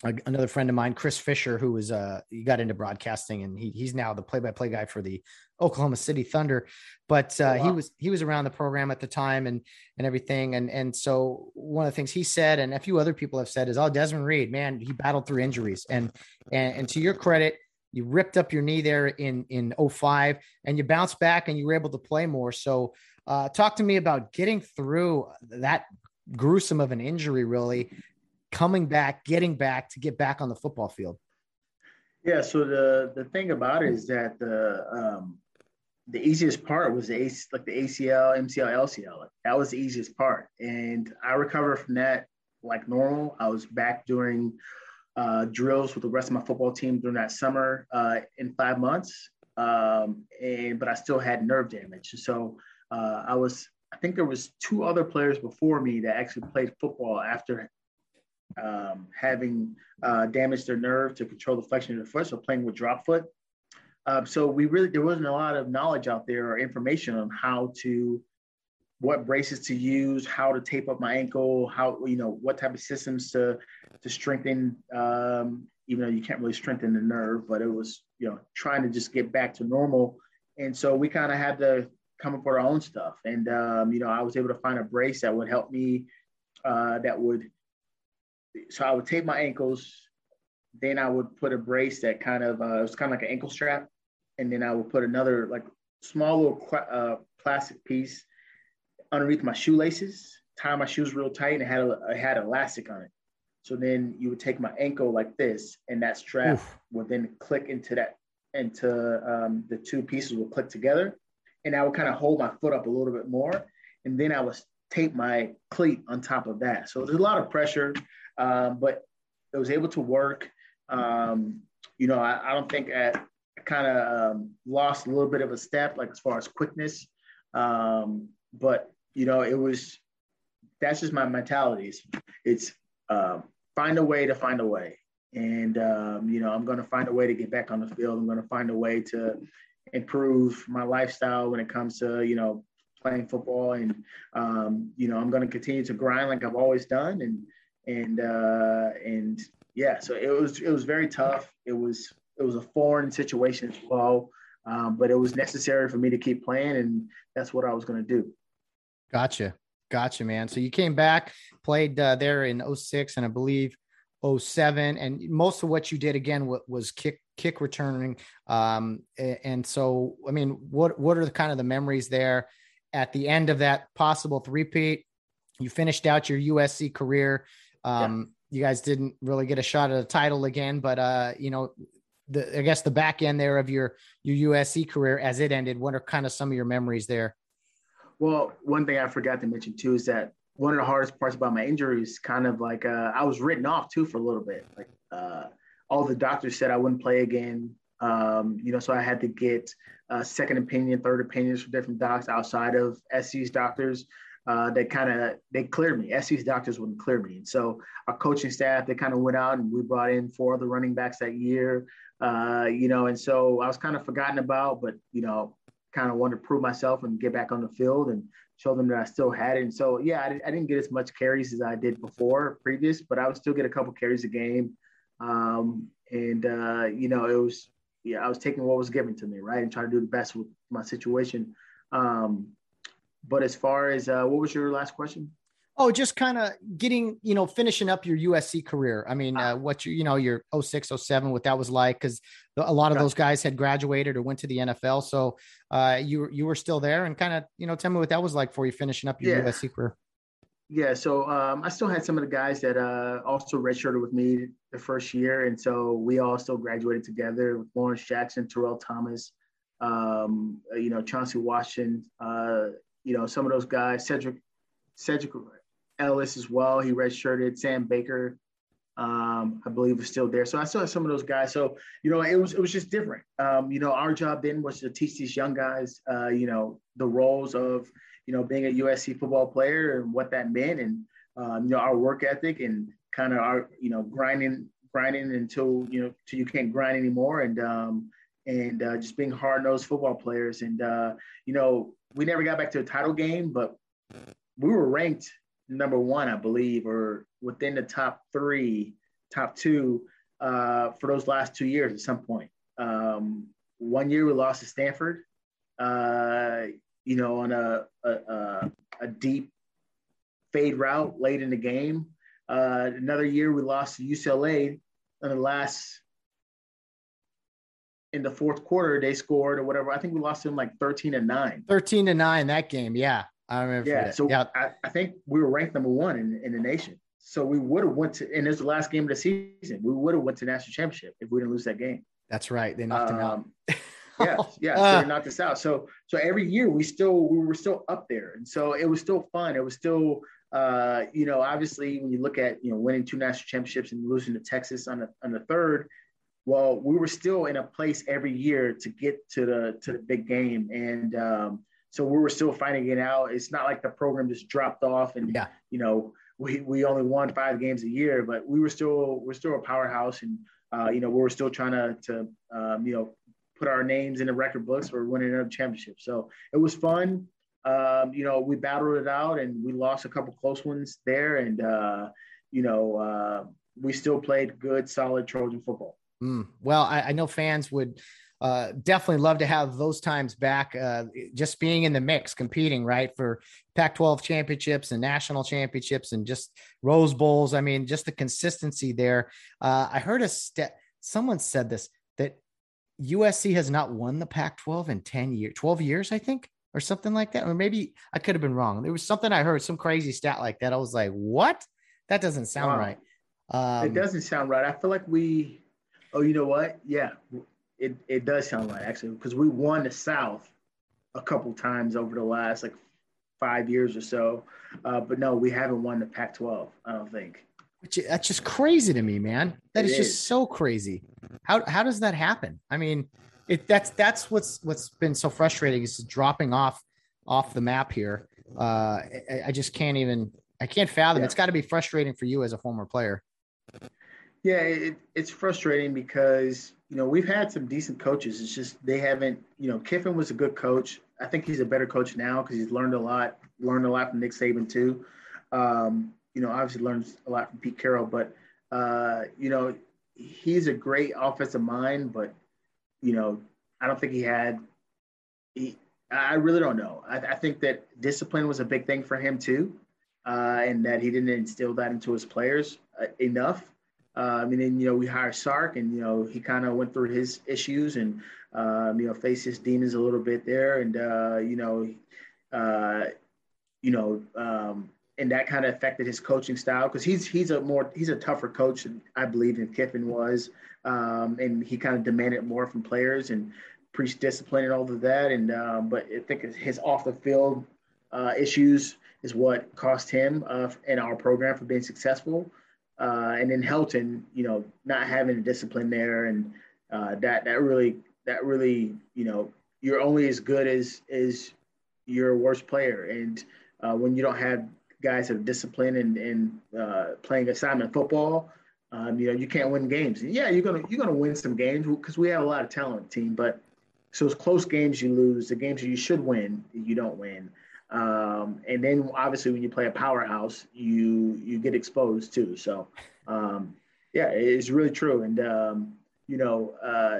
another friend of mine, Chris Fisher, who was uh he got into broadcasting and he, he's now the play-by-play guy for the Oklahoma City Thunder. But uh, oh, wow. he was he was around the program at the time and and everything. And and so one of the things he said and a few other people have said is, oh, Desmond Reed, man, he battled through injuries. And and, and to your credit, you ripped up your knee there in in 05 and you bounced back and you were able to play more. So uh, talk to me about getting through that gruesome of an injury, really coming back, getting back to get back on the football field? Yeah. So the the thing about it is that the um, the easiest part was the AC, like the ACL, MCL, LCL. Like that was the easiest part, and I recovered from that like normal. I was back doing uh, drills with the rest of my football team during that summer uh, in five months, um, and but I still had nerve damage. So uh, I was I think there was two other players before me that actually played football after um, having uh, damaged their nerve to control the flexion of the foot, so playing with drop foot. Um, so we really there wasn't a lot of knowledge out there or information on how to what braces to use, how to tape up my ankle, how you know what type of systems to to strengthen. Um, even though you can't really strengthen the nerve, but it was you know trying to just get back to normal. And so we kind of had to come up with our own stuff. And um, you know I was able to find a brace that would help me, uh, that would so I would tape my ankles. Then I would put a brace that kind of uh, it was kind of like an ankle strap, and then I would put another like small little uh, plastic piece underneath my shoelaces, tie my shoes real tight, and it had a, it had elastic on it. So then you would take my ankle like this, and that strap Oof. would then click into that into um, the two pieces would click together, and I would kind of hold my foot up a little bit more, and then I would tape my cleat on top of that. So there's a lot of pressure um, but it was able to work. Um, you know, I, I, don't think I, I kind of um, lost a little bit of a step, like as far as quickness. Um, but you know, it was that's just my mentality. It's, it's uh, find a way to find a way, and um, you know, I'm going to find a way to get back on the field. I'm going to find a way to improve my lifestyle when it comes to you know playing football and um, you know i'm going to continue to grind like i've always done and and uh, and yeah, so it was it was very tough. It was it was a foreign situation as well, um, but it was necessary for me to keep playing, and that's what I was going to do. Gotcha, gotcha, man. So you came back, played uh, there in 06 and I believe 07, and most of what you did again was kick kick returning. Um, and so, I mean, what what are the kind of the memories there at the end of that possible three-peat? You finished out your USC career um, yeah. You guys didn't really get a shot at a title again, but uh, you know, the I guess the back end there of your your USC career as it ended. What are kind of some of your memories there? Well, one thing I forgot to mention too is that one of the hardest parts about my injury is kind of like uh, I was written off too for a little bit. Like uh, all the doctors said I wouldn't play again. Um, you know, so I had to get uh, second opinion, third opinions from different docs outside of SC's doctors uh, they kind of they cleared me. SC's doctors wouldn't clear me, and so our coaching staff they kind of went out and we brought in four other running backs that year. Uh, you know, and so I was kind of forgotten about, but you know, kind of wanted to prove myself and get back on the field and show them that I still had it. And so yeah, I, I didn't get as much carries as I did before previous, but I would still get a couple carries a game. Um, and uh, you know, it was yeah, I was taking what was given to me, right, and trying to do the best with my situation. Um, but as far as uh, what was your last question? Oh, just kind of getting, you know, finishing up your USC career. I mean, uh, what you, you know, your 06, 07, what that was like, because a lot of those guys had graduated or went to the NFL. So uh, you, you were still there and kind of, you know, tell me what that was like for you finishing up your yeah. USC career. Yeah. So um, I still had some of the guys that uh, also redshirted with me the first year. And so we all still graduated together with Lawrence Jackson, Terrell Thomas, um, you know, Chauncey Washington, uh, you know, some of those guys, Sedrick, Sedrick Ellis as well. He redshirted. Sam Baker, um, I believe, is still there. So I saw some of those guys. So you know, it was it was just different. Um, you know, our job then was to teach these young guys, uh, you know, the roles of you know being a USC football player and what that meant, and um, you know, our work ethic and kind of our you know grinding grinding until you know till you can't grind anymore, and um, and uh, just being hard nosed football players. And uh, you know, we never got back to a title game, but we were ranked number one, I believe, or within the top three, top two uh, for those last two years at some point. Um, one year we lost to Stanford, uh, you know, on a, a, a, deep fade route late in the game. Uh, another year we lost to UCLA in the last in the fourth quarter they scored or whatever. I think we lost them like 13 and 9. 13 to 9 that game, yeah. I remember. Yeah, so yeah. I, I, think we were ranked number one in, in the nation. So we would have went to, and it's the last game of the season. We would have went to national championship if we didn't lose that game. That's right. They knocked um, him out. Um, yeah, yeah. So uh, they knocked us out. So so every year we still we were still up there, and so it was still fun. It was still uh, you know obviously when you look at you know winning two national championships and losing to Texas on the on the third, well we were still in a place every year to get to the to the big game, and um, so we were still finding it out. It's not like the program just dropped off and yeah. you know we we only won five games a year, but we were still we're still a powerhouse and uh, you know we were still trying to to um, you know put our names in the record books for winning another championship. So it was fun. Um, you know we battled it out and we lost a couple close ones there, and uh, you know uh, we still played good, solid Trojan football. Mm. Well, I, I know fans would uh, definitely love to have those times back. Uh, just being in the mix, competing right for Pac-12 championships and national championships, and just Rose Bowls. I mean, just the consistency there. Uh, I heard a step. Someone said this that USC has not won the Pac-12 in 10 years, 12 years, I think, or something like that. Or maybe I could have been wrong. There was something I heard, some crazy stat like that. I was like, what? That doesn't sound wow. right. Um, it doesn't sound right. I feel like we. Oh, you know what? Yeah, it, it does sound like actually because we won the South a couple times over the last like five years or so, uh, but no, we haven't won the Pac-12. I don't think. Which That's just crazy to me, man. That is, is just so crazy. How how does that happen? I mean, it that's that's what's what's been so frustrating is dropping off off the map here. Uh, I, I just can't even I can't fathom. Yeah. It's got to be frustrating for you as a former player. Yeah, it, it's frustrating because you know we've had some decent coaches. It's just they haven't. You know, Kiffin was a good coach. I think he's a better coach now because he's learned a lot. Learned a lot from Nick Saban too. Um, you know, obviously learned a lot from Pete Carroll, but uh, you know, he's a great offensive mind. But you know, I don't think he had. He, I really don't know. I, I think that discipline was a big thing for him too, uh, and that he didn't instill that into his players uh, enough. Uh, I mean, you know, we hired Sark, and you know, he kind of went through his issues and um, you know faced his demons a little bit there, and uh, you know, uh, you know, um, and that kind of affected his coaching style because he's he's a more he's a tougher coach I believe than Kiffin was, um, and he kind of demanded more from players and preached discipline and all of that, and um, but I think his off the field uh, issues is what cost him uh, in our program for being successful. Uh, and then Helton, you know, not having a discipline there, and uh, that that really that really, you know, you're only as good as as your worst player, and uh, when you don't have guys that discipline and, and uh, playing assignment football, um, you know, you can't win games. And yeah, you're gonna you're gonna win some games because we have a lot of talent team, but so it's close games you lose. The games you should win, you don't win. Um, and then obviously when you play a powerhouse, you you get exposed too. So um, yeah, it's really true. And um, you know, uh,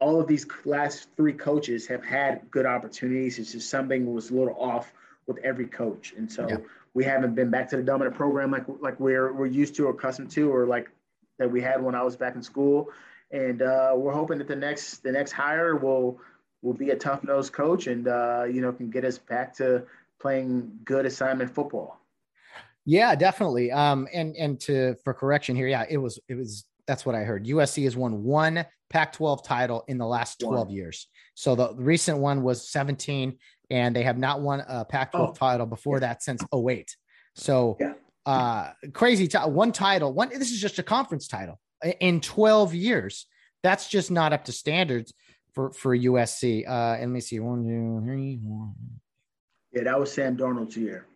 all of these last three coaches have had good opportunities. It's just something was a little off with every coach, and so yeah. we haven't been back to the dominant program like like we're we're used to or accustomed to, or like that we had when I was back in school. And uh, we're hoping that the next the next hire will will be a tough nosed coach, and uh, you know can get us back to playing good assignment football. Yeah, definitely. Um, and and to for correction here, yeah, it was it was that's what I heard. USC has won one Pac-12 title in the last 12 one. years. So the recent one was 17, and they have not won a Pac-12 oh. title before yeah. that since 08. So yeah. uh, crazy. T- one title. One. This is just a conference title in 12 years. That's just not up to standards for for USC. Uh, and let me see. One, two, three, one. Yeah, that was Sam Darnold's year.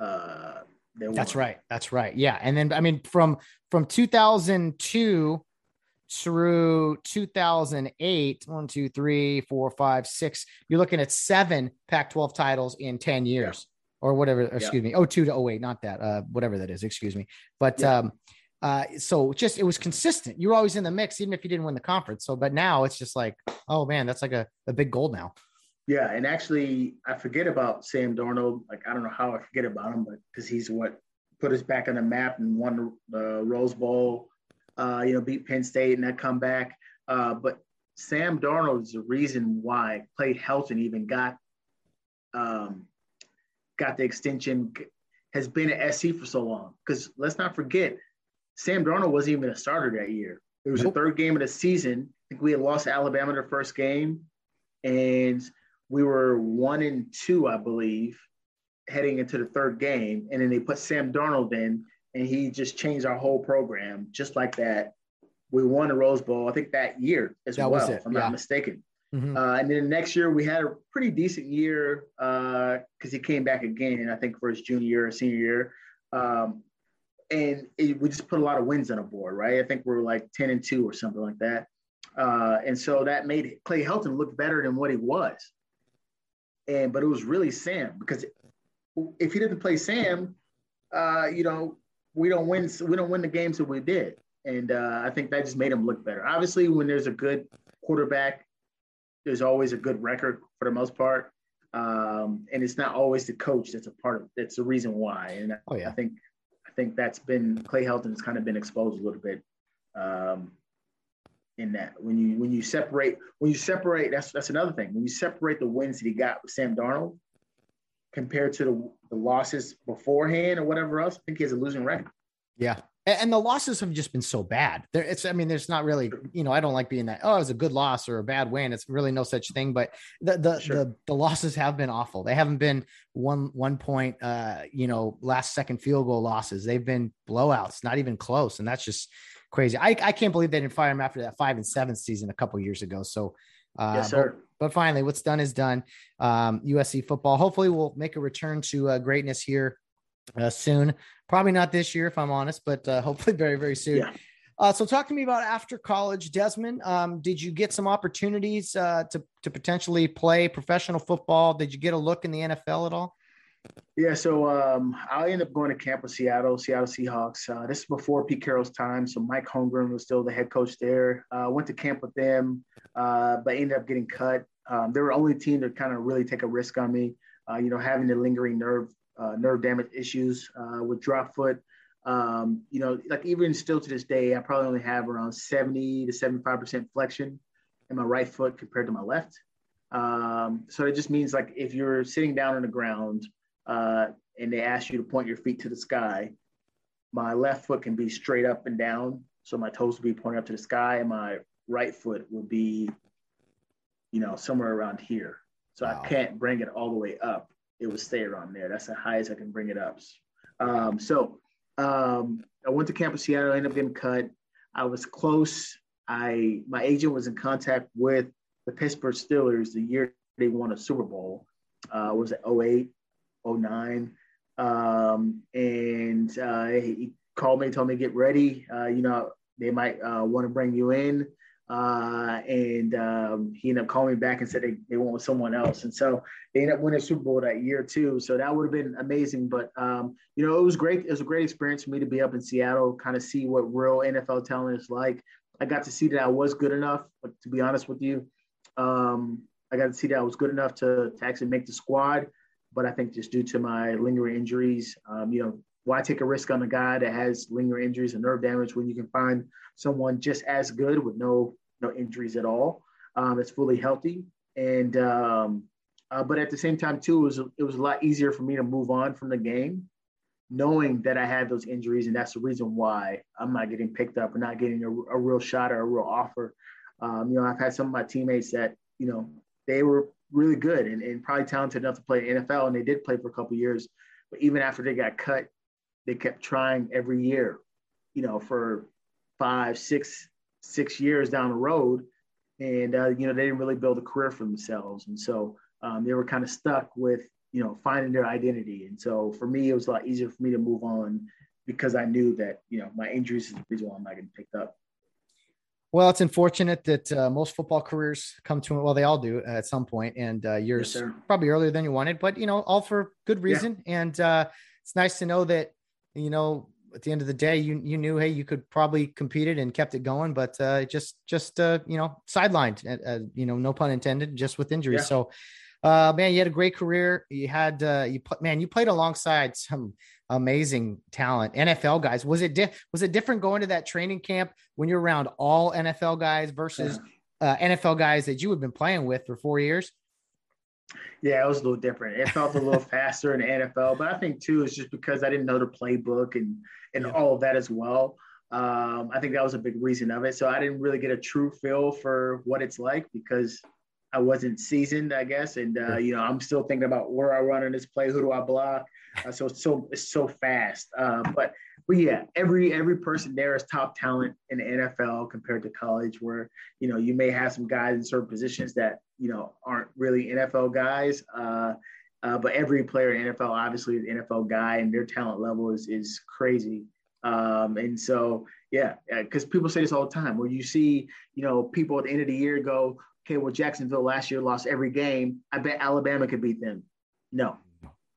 Uh, that's right. That's right. Yeah, and then I mean from from 2002 through 2008, one, two, three, four, five, six. You're looking at seven Pac-12 titles in 10 years, yeah. or whatever. Or excuse me, oh two to 08, not that. Uh, whatever that is. Excuse me. But yeah. um, uh, so just it was consistent. You were always in the mix, even if you didn't win the conference. So, but now it's just like, oh man, that's like a, a big goal now. Yeah, and actually, I forget about Sam Darnold. Like, I don't know how I forget about him, but because he's what put us back on the map and won the Rose Bowl. Uh, you know, beat Penn State and that comeback. Uh, but Sam Darnold is the reason why Clay Helton even got um, got the extension. Has been at SC for so long because let's not forget, Sam Darnold wasn't even a starter that year. It was nope. the third game of the season. I think we had lost Alabama the first game, and we were one and two, I believe, heading into the third game. And then they put Sam Darnold in, and he just changed our whole program just like that. We won the Rose Bowl, I think that year as that well, if I'm yeah. not mistaken. Mm-hmm. Uh, and then the next year we had a pretty decent year because uh, he came back again, I think for his junior year or senior year. Um, and it, we just put a lot of wins on the board, right? I think we are like 10 and 2 or something like that. Uh, and so that made Clay Helton look better than what he was and but it was really Sam because if he didn't play Sam, uh, you know, we don't win. We don't win the games that we did, and uh, I think that just made him look better. Obviously, when there's a good quarterback, there's always a good record for the most part, um, and it's not always the coach that's a part of. That's the reason why, and oh, yeah. I think think that's been Clay Helton has kind of been exposed a little bit. Um, in that. When you when you separate when you separate that's that's another thing. When you separate the wins that he got with Sam Darnold compared to the, the losses beforehand or whatever else, I think he has a losing record. Yeah. And the losses have just been so bad. There, it's. I mean, there's not really. You know, I don't like being that. Oh, it was a good loss or a bad win. It's really no such thing. But the the sure. the, the losses have been awful. They haven't been one one point. Uh, you know, last second field goal losses. They've been blowouts. Not even close. And that's just crazy. I, I can't believe they didn't fire him after that five and seven season a couple years ago. So, uh, yes, sir. But, but, finally, what's done is done. Um, USC football. Hopefully, we'll make a return to uh, greatness here uh, soon. Probably not this year, if I'm honest, but uh, hopefully very, very soon. Yeah. Uh, so, talk to me about after college, Desmond. Um, did you get some opportunities uh, to to potentially play professional football? Did you get a look in the NFL at all? Yeah, so um, I ended up going to camp with Seattle, Seattle Seahawks. Uh, this is before Pete Carroll's time, so Mike Holmgren was still the head coach there. Uh, went to camp with them, uh, but ended up getting cut. Um, they were the only team to kind of really take a risk on me. Uh, you know, having the lingering nerve uh, nerve damage issues uh, with drop foot. Um, you know, like even still to this day, I probably only have around 70 to 75 percent flexion in my right foot compared to my left. Um, so it just means like if you're sitting down on the ground uh, and they ask you to point your feet to the sky, my left foot can be straight up and down. So my toes will be pointing up to the sky, and my right foot will be, you know, somewhere around here. So wow. I can't bring it all the way up. It would stay around there. That's the highest I can bring it up. Um, so um, I went to Campus Seattle. I ended up getting cut. I was close. I my agent was in contact with the Pittsburgh Steelers the year they won a Super Bowl. Uh, was it 08? 09. Um, and uh, he called me, told me get ready. Uh, you know, they might uh, want to bring you in. Uh, and um, he ended up calling me back and said they, they went with someone else. And so they ended up winning Super Bowl that year too. So that would have been amazing. But um, you know, it was great. It was a great experience for me to be up in Seattle, kind of see what real NFL talent is like. I got to see that I was good enough. But to be honest with you, um, I got to see that I was good enough to, to actually make the squad. But I think just due to my lingering injuries, um, you know, why take a risk on a guy that has lingering injuries and nerve damage when you can find someone just as good with no no injuries at all, um, that's fully healthy. And um, uh, but at the same time too, it was it was a lot easier for me to move on from the game, knowing that I had those injuries, and that's the reason why I'm not getting picked up or not getting a, a real shot or a real offer. Um, you know, I've had some of my teammates that you know they were really good and, and probably talented enough to play NFL, and they did play for a couple years. But even after they got cut, they kept trying every year, you know, for five, six, six years down the road. And, uh, you know, they didn't really build a career for themselves. And so um, they were kind of stuck with, you know, finding their identity. And so for me, it was a lot easier for me to move on because I knew that, you know, my injuries is the reason why I'm not getting picked up. Well, it's unfortunate that uh, most football careers come to well, they all do at some point, and uh, yours yes, probably earlier than you wanted, but you know, all for good reason. Yeah. And uh, it's nice to know that you know at the end of the day, you you knew hey you could probably compete it and kept it going, but uh, just just uh, you know sidelined, uh, uh, you know no pun intended, just with injuries. Yeah. So, uh, man, you had a great career. You had uh, you man, you played alongside some amazing talent, NFL guys. Was it di- was it different going to that training camp when you're around all NFL guys versus uh, NFL guys that you had been playing with for four years? Yeah, it was a little different. It felt a little faster in the NFL, but I think too it's just because I didn't know the playbook and and yeah. all of that as well. Um, I think that was a big reason of it. So I didn't really get a true feel for what it's like because I wasn't seasoned, I guess, and uh, you know I'm still thinking about where I run in this play, who do I block. Uh, so it's so it's so fast. Uh, but but yeah, every every person there is top talent in the NFL compared to college, where you know you may have some guys in certain positions that you know aren't really NFL guys. Uh, uh, but every player in NFL obviously is an NFL guy, and their talent level is is crazy. Um, and so yeah, because people say this all the time, where you see you know people at the end of the year go, okay, well Jacksonville last year lost every game. I bet Alabama could beat them. No,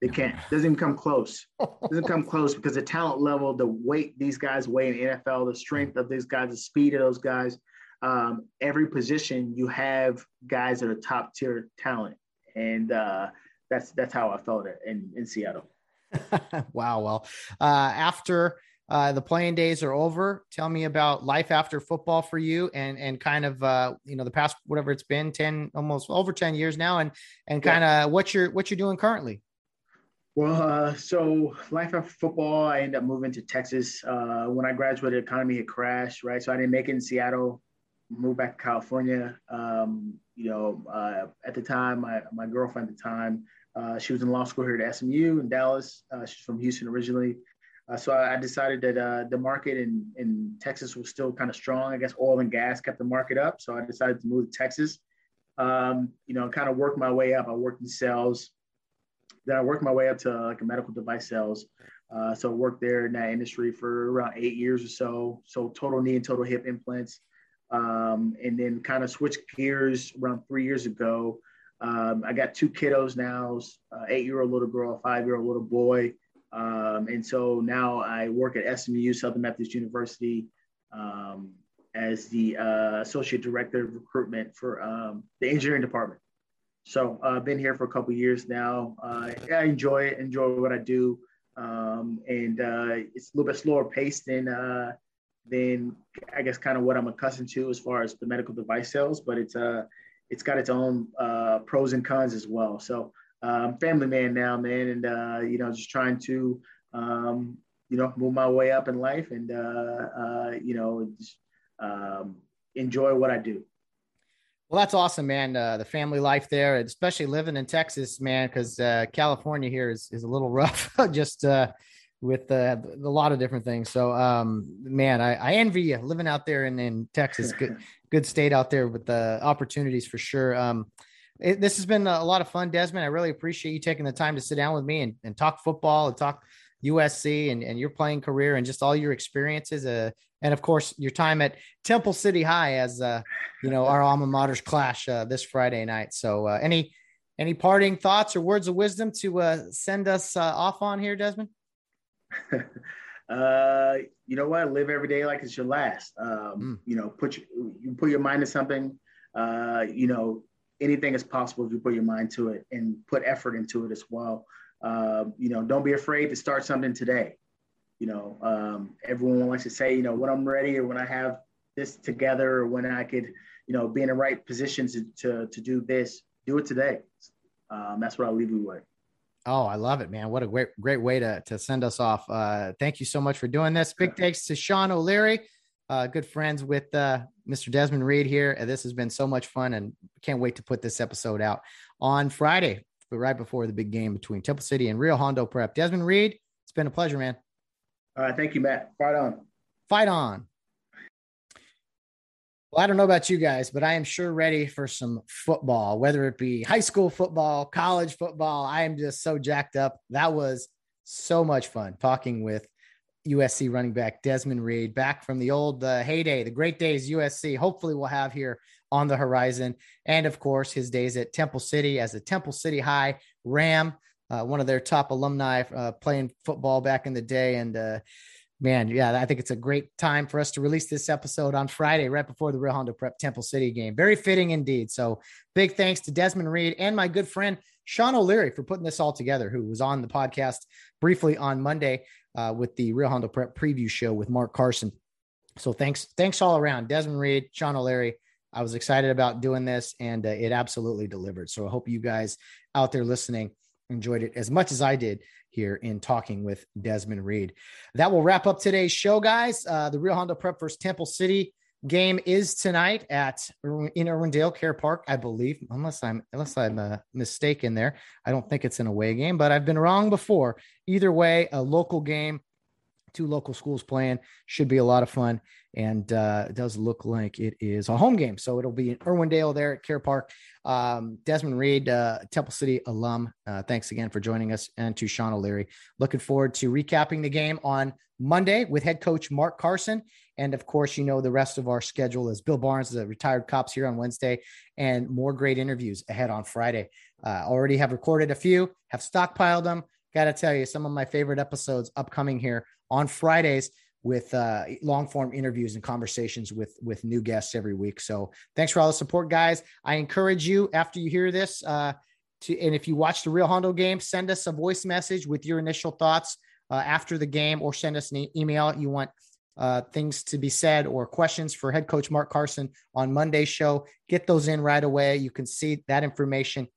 they can't. Doesn't even come close. Doesn't come close because the talent level, the weight these guys weigh in the NFL, the strength of these guys, the speed of those guys. Um, every position you have guys that are top tier talent, and uh, that's that's how I felt it in in Seattle. wow. Well, uh, after uh, the playing days are over, tell me about life after football for you, and and kind of uh, you know the past whatever it's been ten almost over ten years now, and and kind of yeah. what you're what you're doing currently. Well, uh, so life after football, I ended up moving to Texas. Uh, when I graduated, the economy had crashed, right? So I didn't make it in Seattle. Moved back to California. Um, you know, uh, at the time, my my girlfriend at the time uh, she was in law school here at SMU in Dallas. Uh, she's from Houston originally. Uh, so I, I, decided that uh, the market in, in Texas was still kind of strong. I guess oil and gas kept the market up. So I decided to move to Texas. Um, you know, kind of work my way up. I worked in sales. Then I worked my way up to like a medical device sales. Uh, so I worked there in that industry for around eight years or so. So total knee and total hip implants. Um, and then kind of switched gears around three years ago um, I got two kiddos now, uh, eight-year-old little girl, five-year-old little boy. Um, and so now I work at SMU, Southern Methodist University, um, as the uh, associate director of recruitment for um, the engineering department. So uh, I've been here for a couple years now. Uh, I enjoy it, enjoy what I do, um, and uh, it's a little bit slower paced than uh, than I guess kind of what I'm accustomed to as far as the medical device sales. But it's uh it's got its own uh, pros and cons as well. So I'm um, family man now, man, and uh, you know, just trying to um, you know move my way up in life and uh, uh, you know just um, enjoy what I do. Well, that's awesome, man. Uh, the family life there, especially living in Texas, man, because uh, California here is, is a little rough. just uh, with uh, a lot of different things. So, um, man, I, I, envy you living out there in, in Texas. Good, good state out there with the opportunities for sure. Um, it, this has been a lot of fun, Desmond. I really appreciate you taking the time to sit down with me and, and talk football and talk USC and, and your playing career and just all your experiences. Uh, and of course your time at Temple City High as uh, you know our alma mater's clash uh, this Friday night. So uh, any any parting thoughts or words of wisdom to uh, send us uh, off on here, Desmond? uh, you know what? Live every day like it's your last. Um, mm. You know, put your, you put your mind to something. Uh, you know, anything is possible if you put your mind to it and put effort into it as well. Uh, you know, don't be afraid to start something today. You know, um, everyone wants to say, you know, when I'm ready or when I have this together or when I could, you know, be in the right position to, to, to do this, do it today. Um, that's what I'll leave you with. Oh, I love it, man. What a great, great way to, to send us off. Uh, thank you so much for doing this. Big thanks to Sean O'Leary, uh, good friends with uh, Mr. Desmond Reed here. This has been so much fun and can't wait to put this episode out on Friday, but right before the big game between Temple City and Rio Hondo Prep. Desmond Reed, it's been a pleasure, man. All right. Thank you, Matt. Fight on. Fight on. Well, I don't know about you guys, but I am sure ready for some football, whether it be high school football, college football. I am just so jacked up. That was so much fun talking with USC running back Desmond Reed back from the old uh, heyday, the great days USC. Hopefully, we'll have here on the horizon. And of course, his days at Temple City as a Temple City High Ram, uh, one of their top alumni uh, playing football back in the day. And uh, man, yeah, I think it's a great time for us to release this episode on Friday, right before the Rio Hondo Prep Temple City game. Very fitting indeed. So big thanks to Desmond Reed and my good friend Sean O'Leary for putting this all together, who was on the podcast briefly on Monday uh, with the Rio Hondo Prep preview show with Mark Carson. So thanks, thanks all around, Desmond Reed, Sean O'Leary. I was excited about doing this, and uh, it absolutely delivered. So I hope you guys out there listening enjoyed it as much as I did here in talking with Desmond Reed. That will wrap up today's show, guys. Uh, the Rio Hondo Prep versus Temple City game is tonight at in Irwindale Care Park, I believe, unless I'm unless I'm uh, mistaken there. I don't think it's an away game, but I've been wrong before. Either way, a local game, two local schools playing should be a lot of fun. And uh, it does look like it is a home game, so it'll be in Irwindale there at Care Park. Um, Desmond Reed, uh, Temple City alum, uh, thanks again for joining us, and to Sean O'Leary. Looking forward to recapping the game on Monday with head coach Mark Carson. And of course, you know, the rest of our schedule is Bill Barnes, the retired cops here on Wednesday, and more great interviews ahead on Friday. Uh, already have recorded a few, have stockpiled them. Got to tell you, some of my favorite episodes upcoming here on Fridays with uh, long form interviews and conversations with with new guests every week. So thanks for all the support, guys. I encourage you after you hear this uh, to, and if you watch the Rio Hondo game, send us a voice message with your initial thoughts uh, after the game, or send us an email. You want uh, things to be said or questions for head coach Mark Carson on Monday's show, get those in right away. You can see that information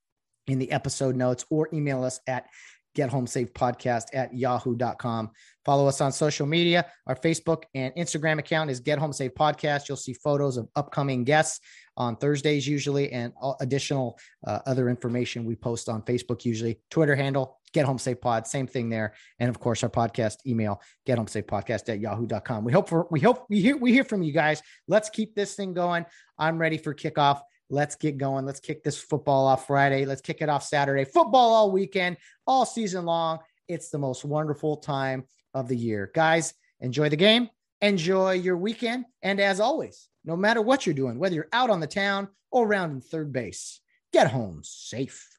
in the episode notes or email us at get home safe podcast at yahoo.com. Follow us on social media. Our Facebook and Instagram account is Get Home Safe Podcast. You'll see photos of upcoming guests on Thursdays usually and additional uh, other information we post on Facebook usually. Twitter handle Get Home Safe Pod, same thing there. And of course, our podcast email, Get Home Safe Podcast at yahoo.com. We hope for we hope we hear we hear from you guys. Let's keep this thing going. I'm ready for kickoff. Let's get going. Let's kick this football off Friday. Let's kick it off Saturday. Football all weekend, all season long. It's the most wonderful time of the year. Guys, enjoy the game, enjoy your weekend. And as always, no matter what you're doing, whether you're out on the town or around in third base, get home safe.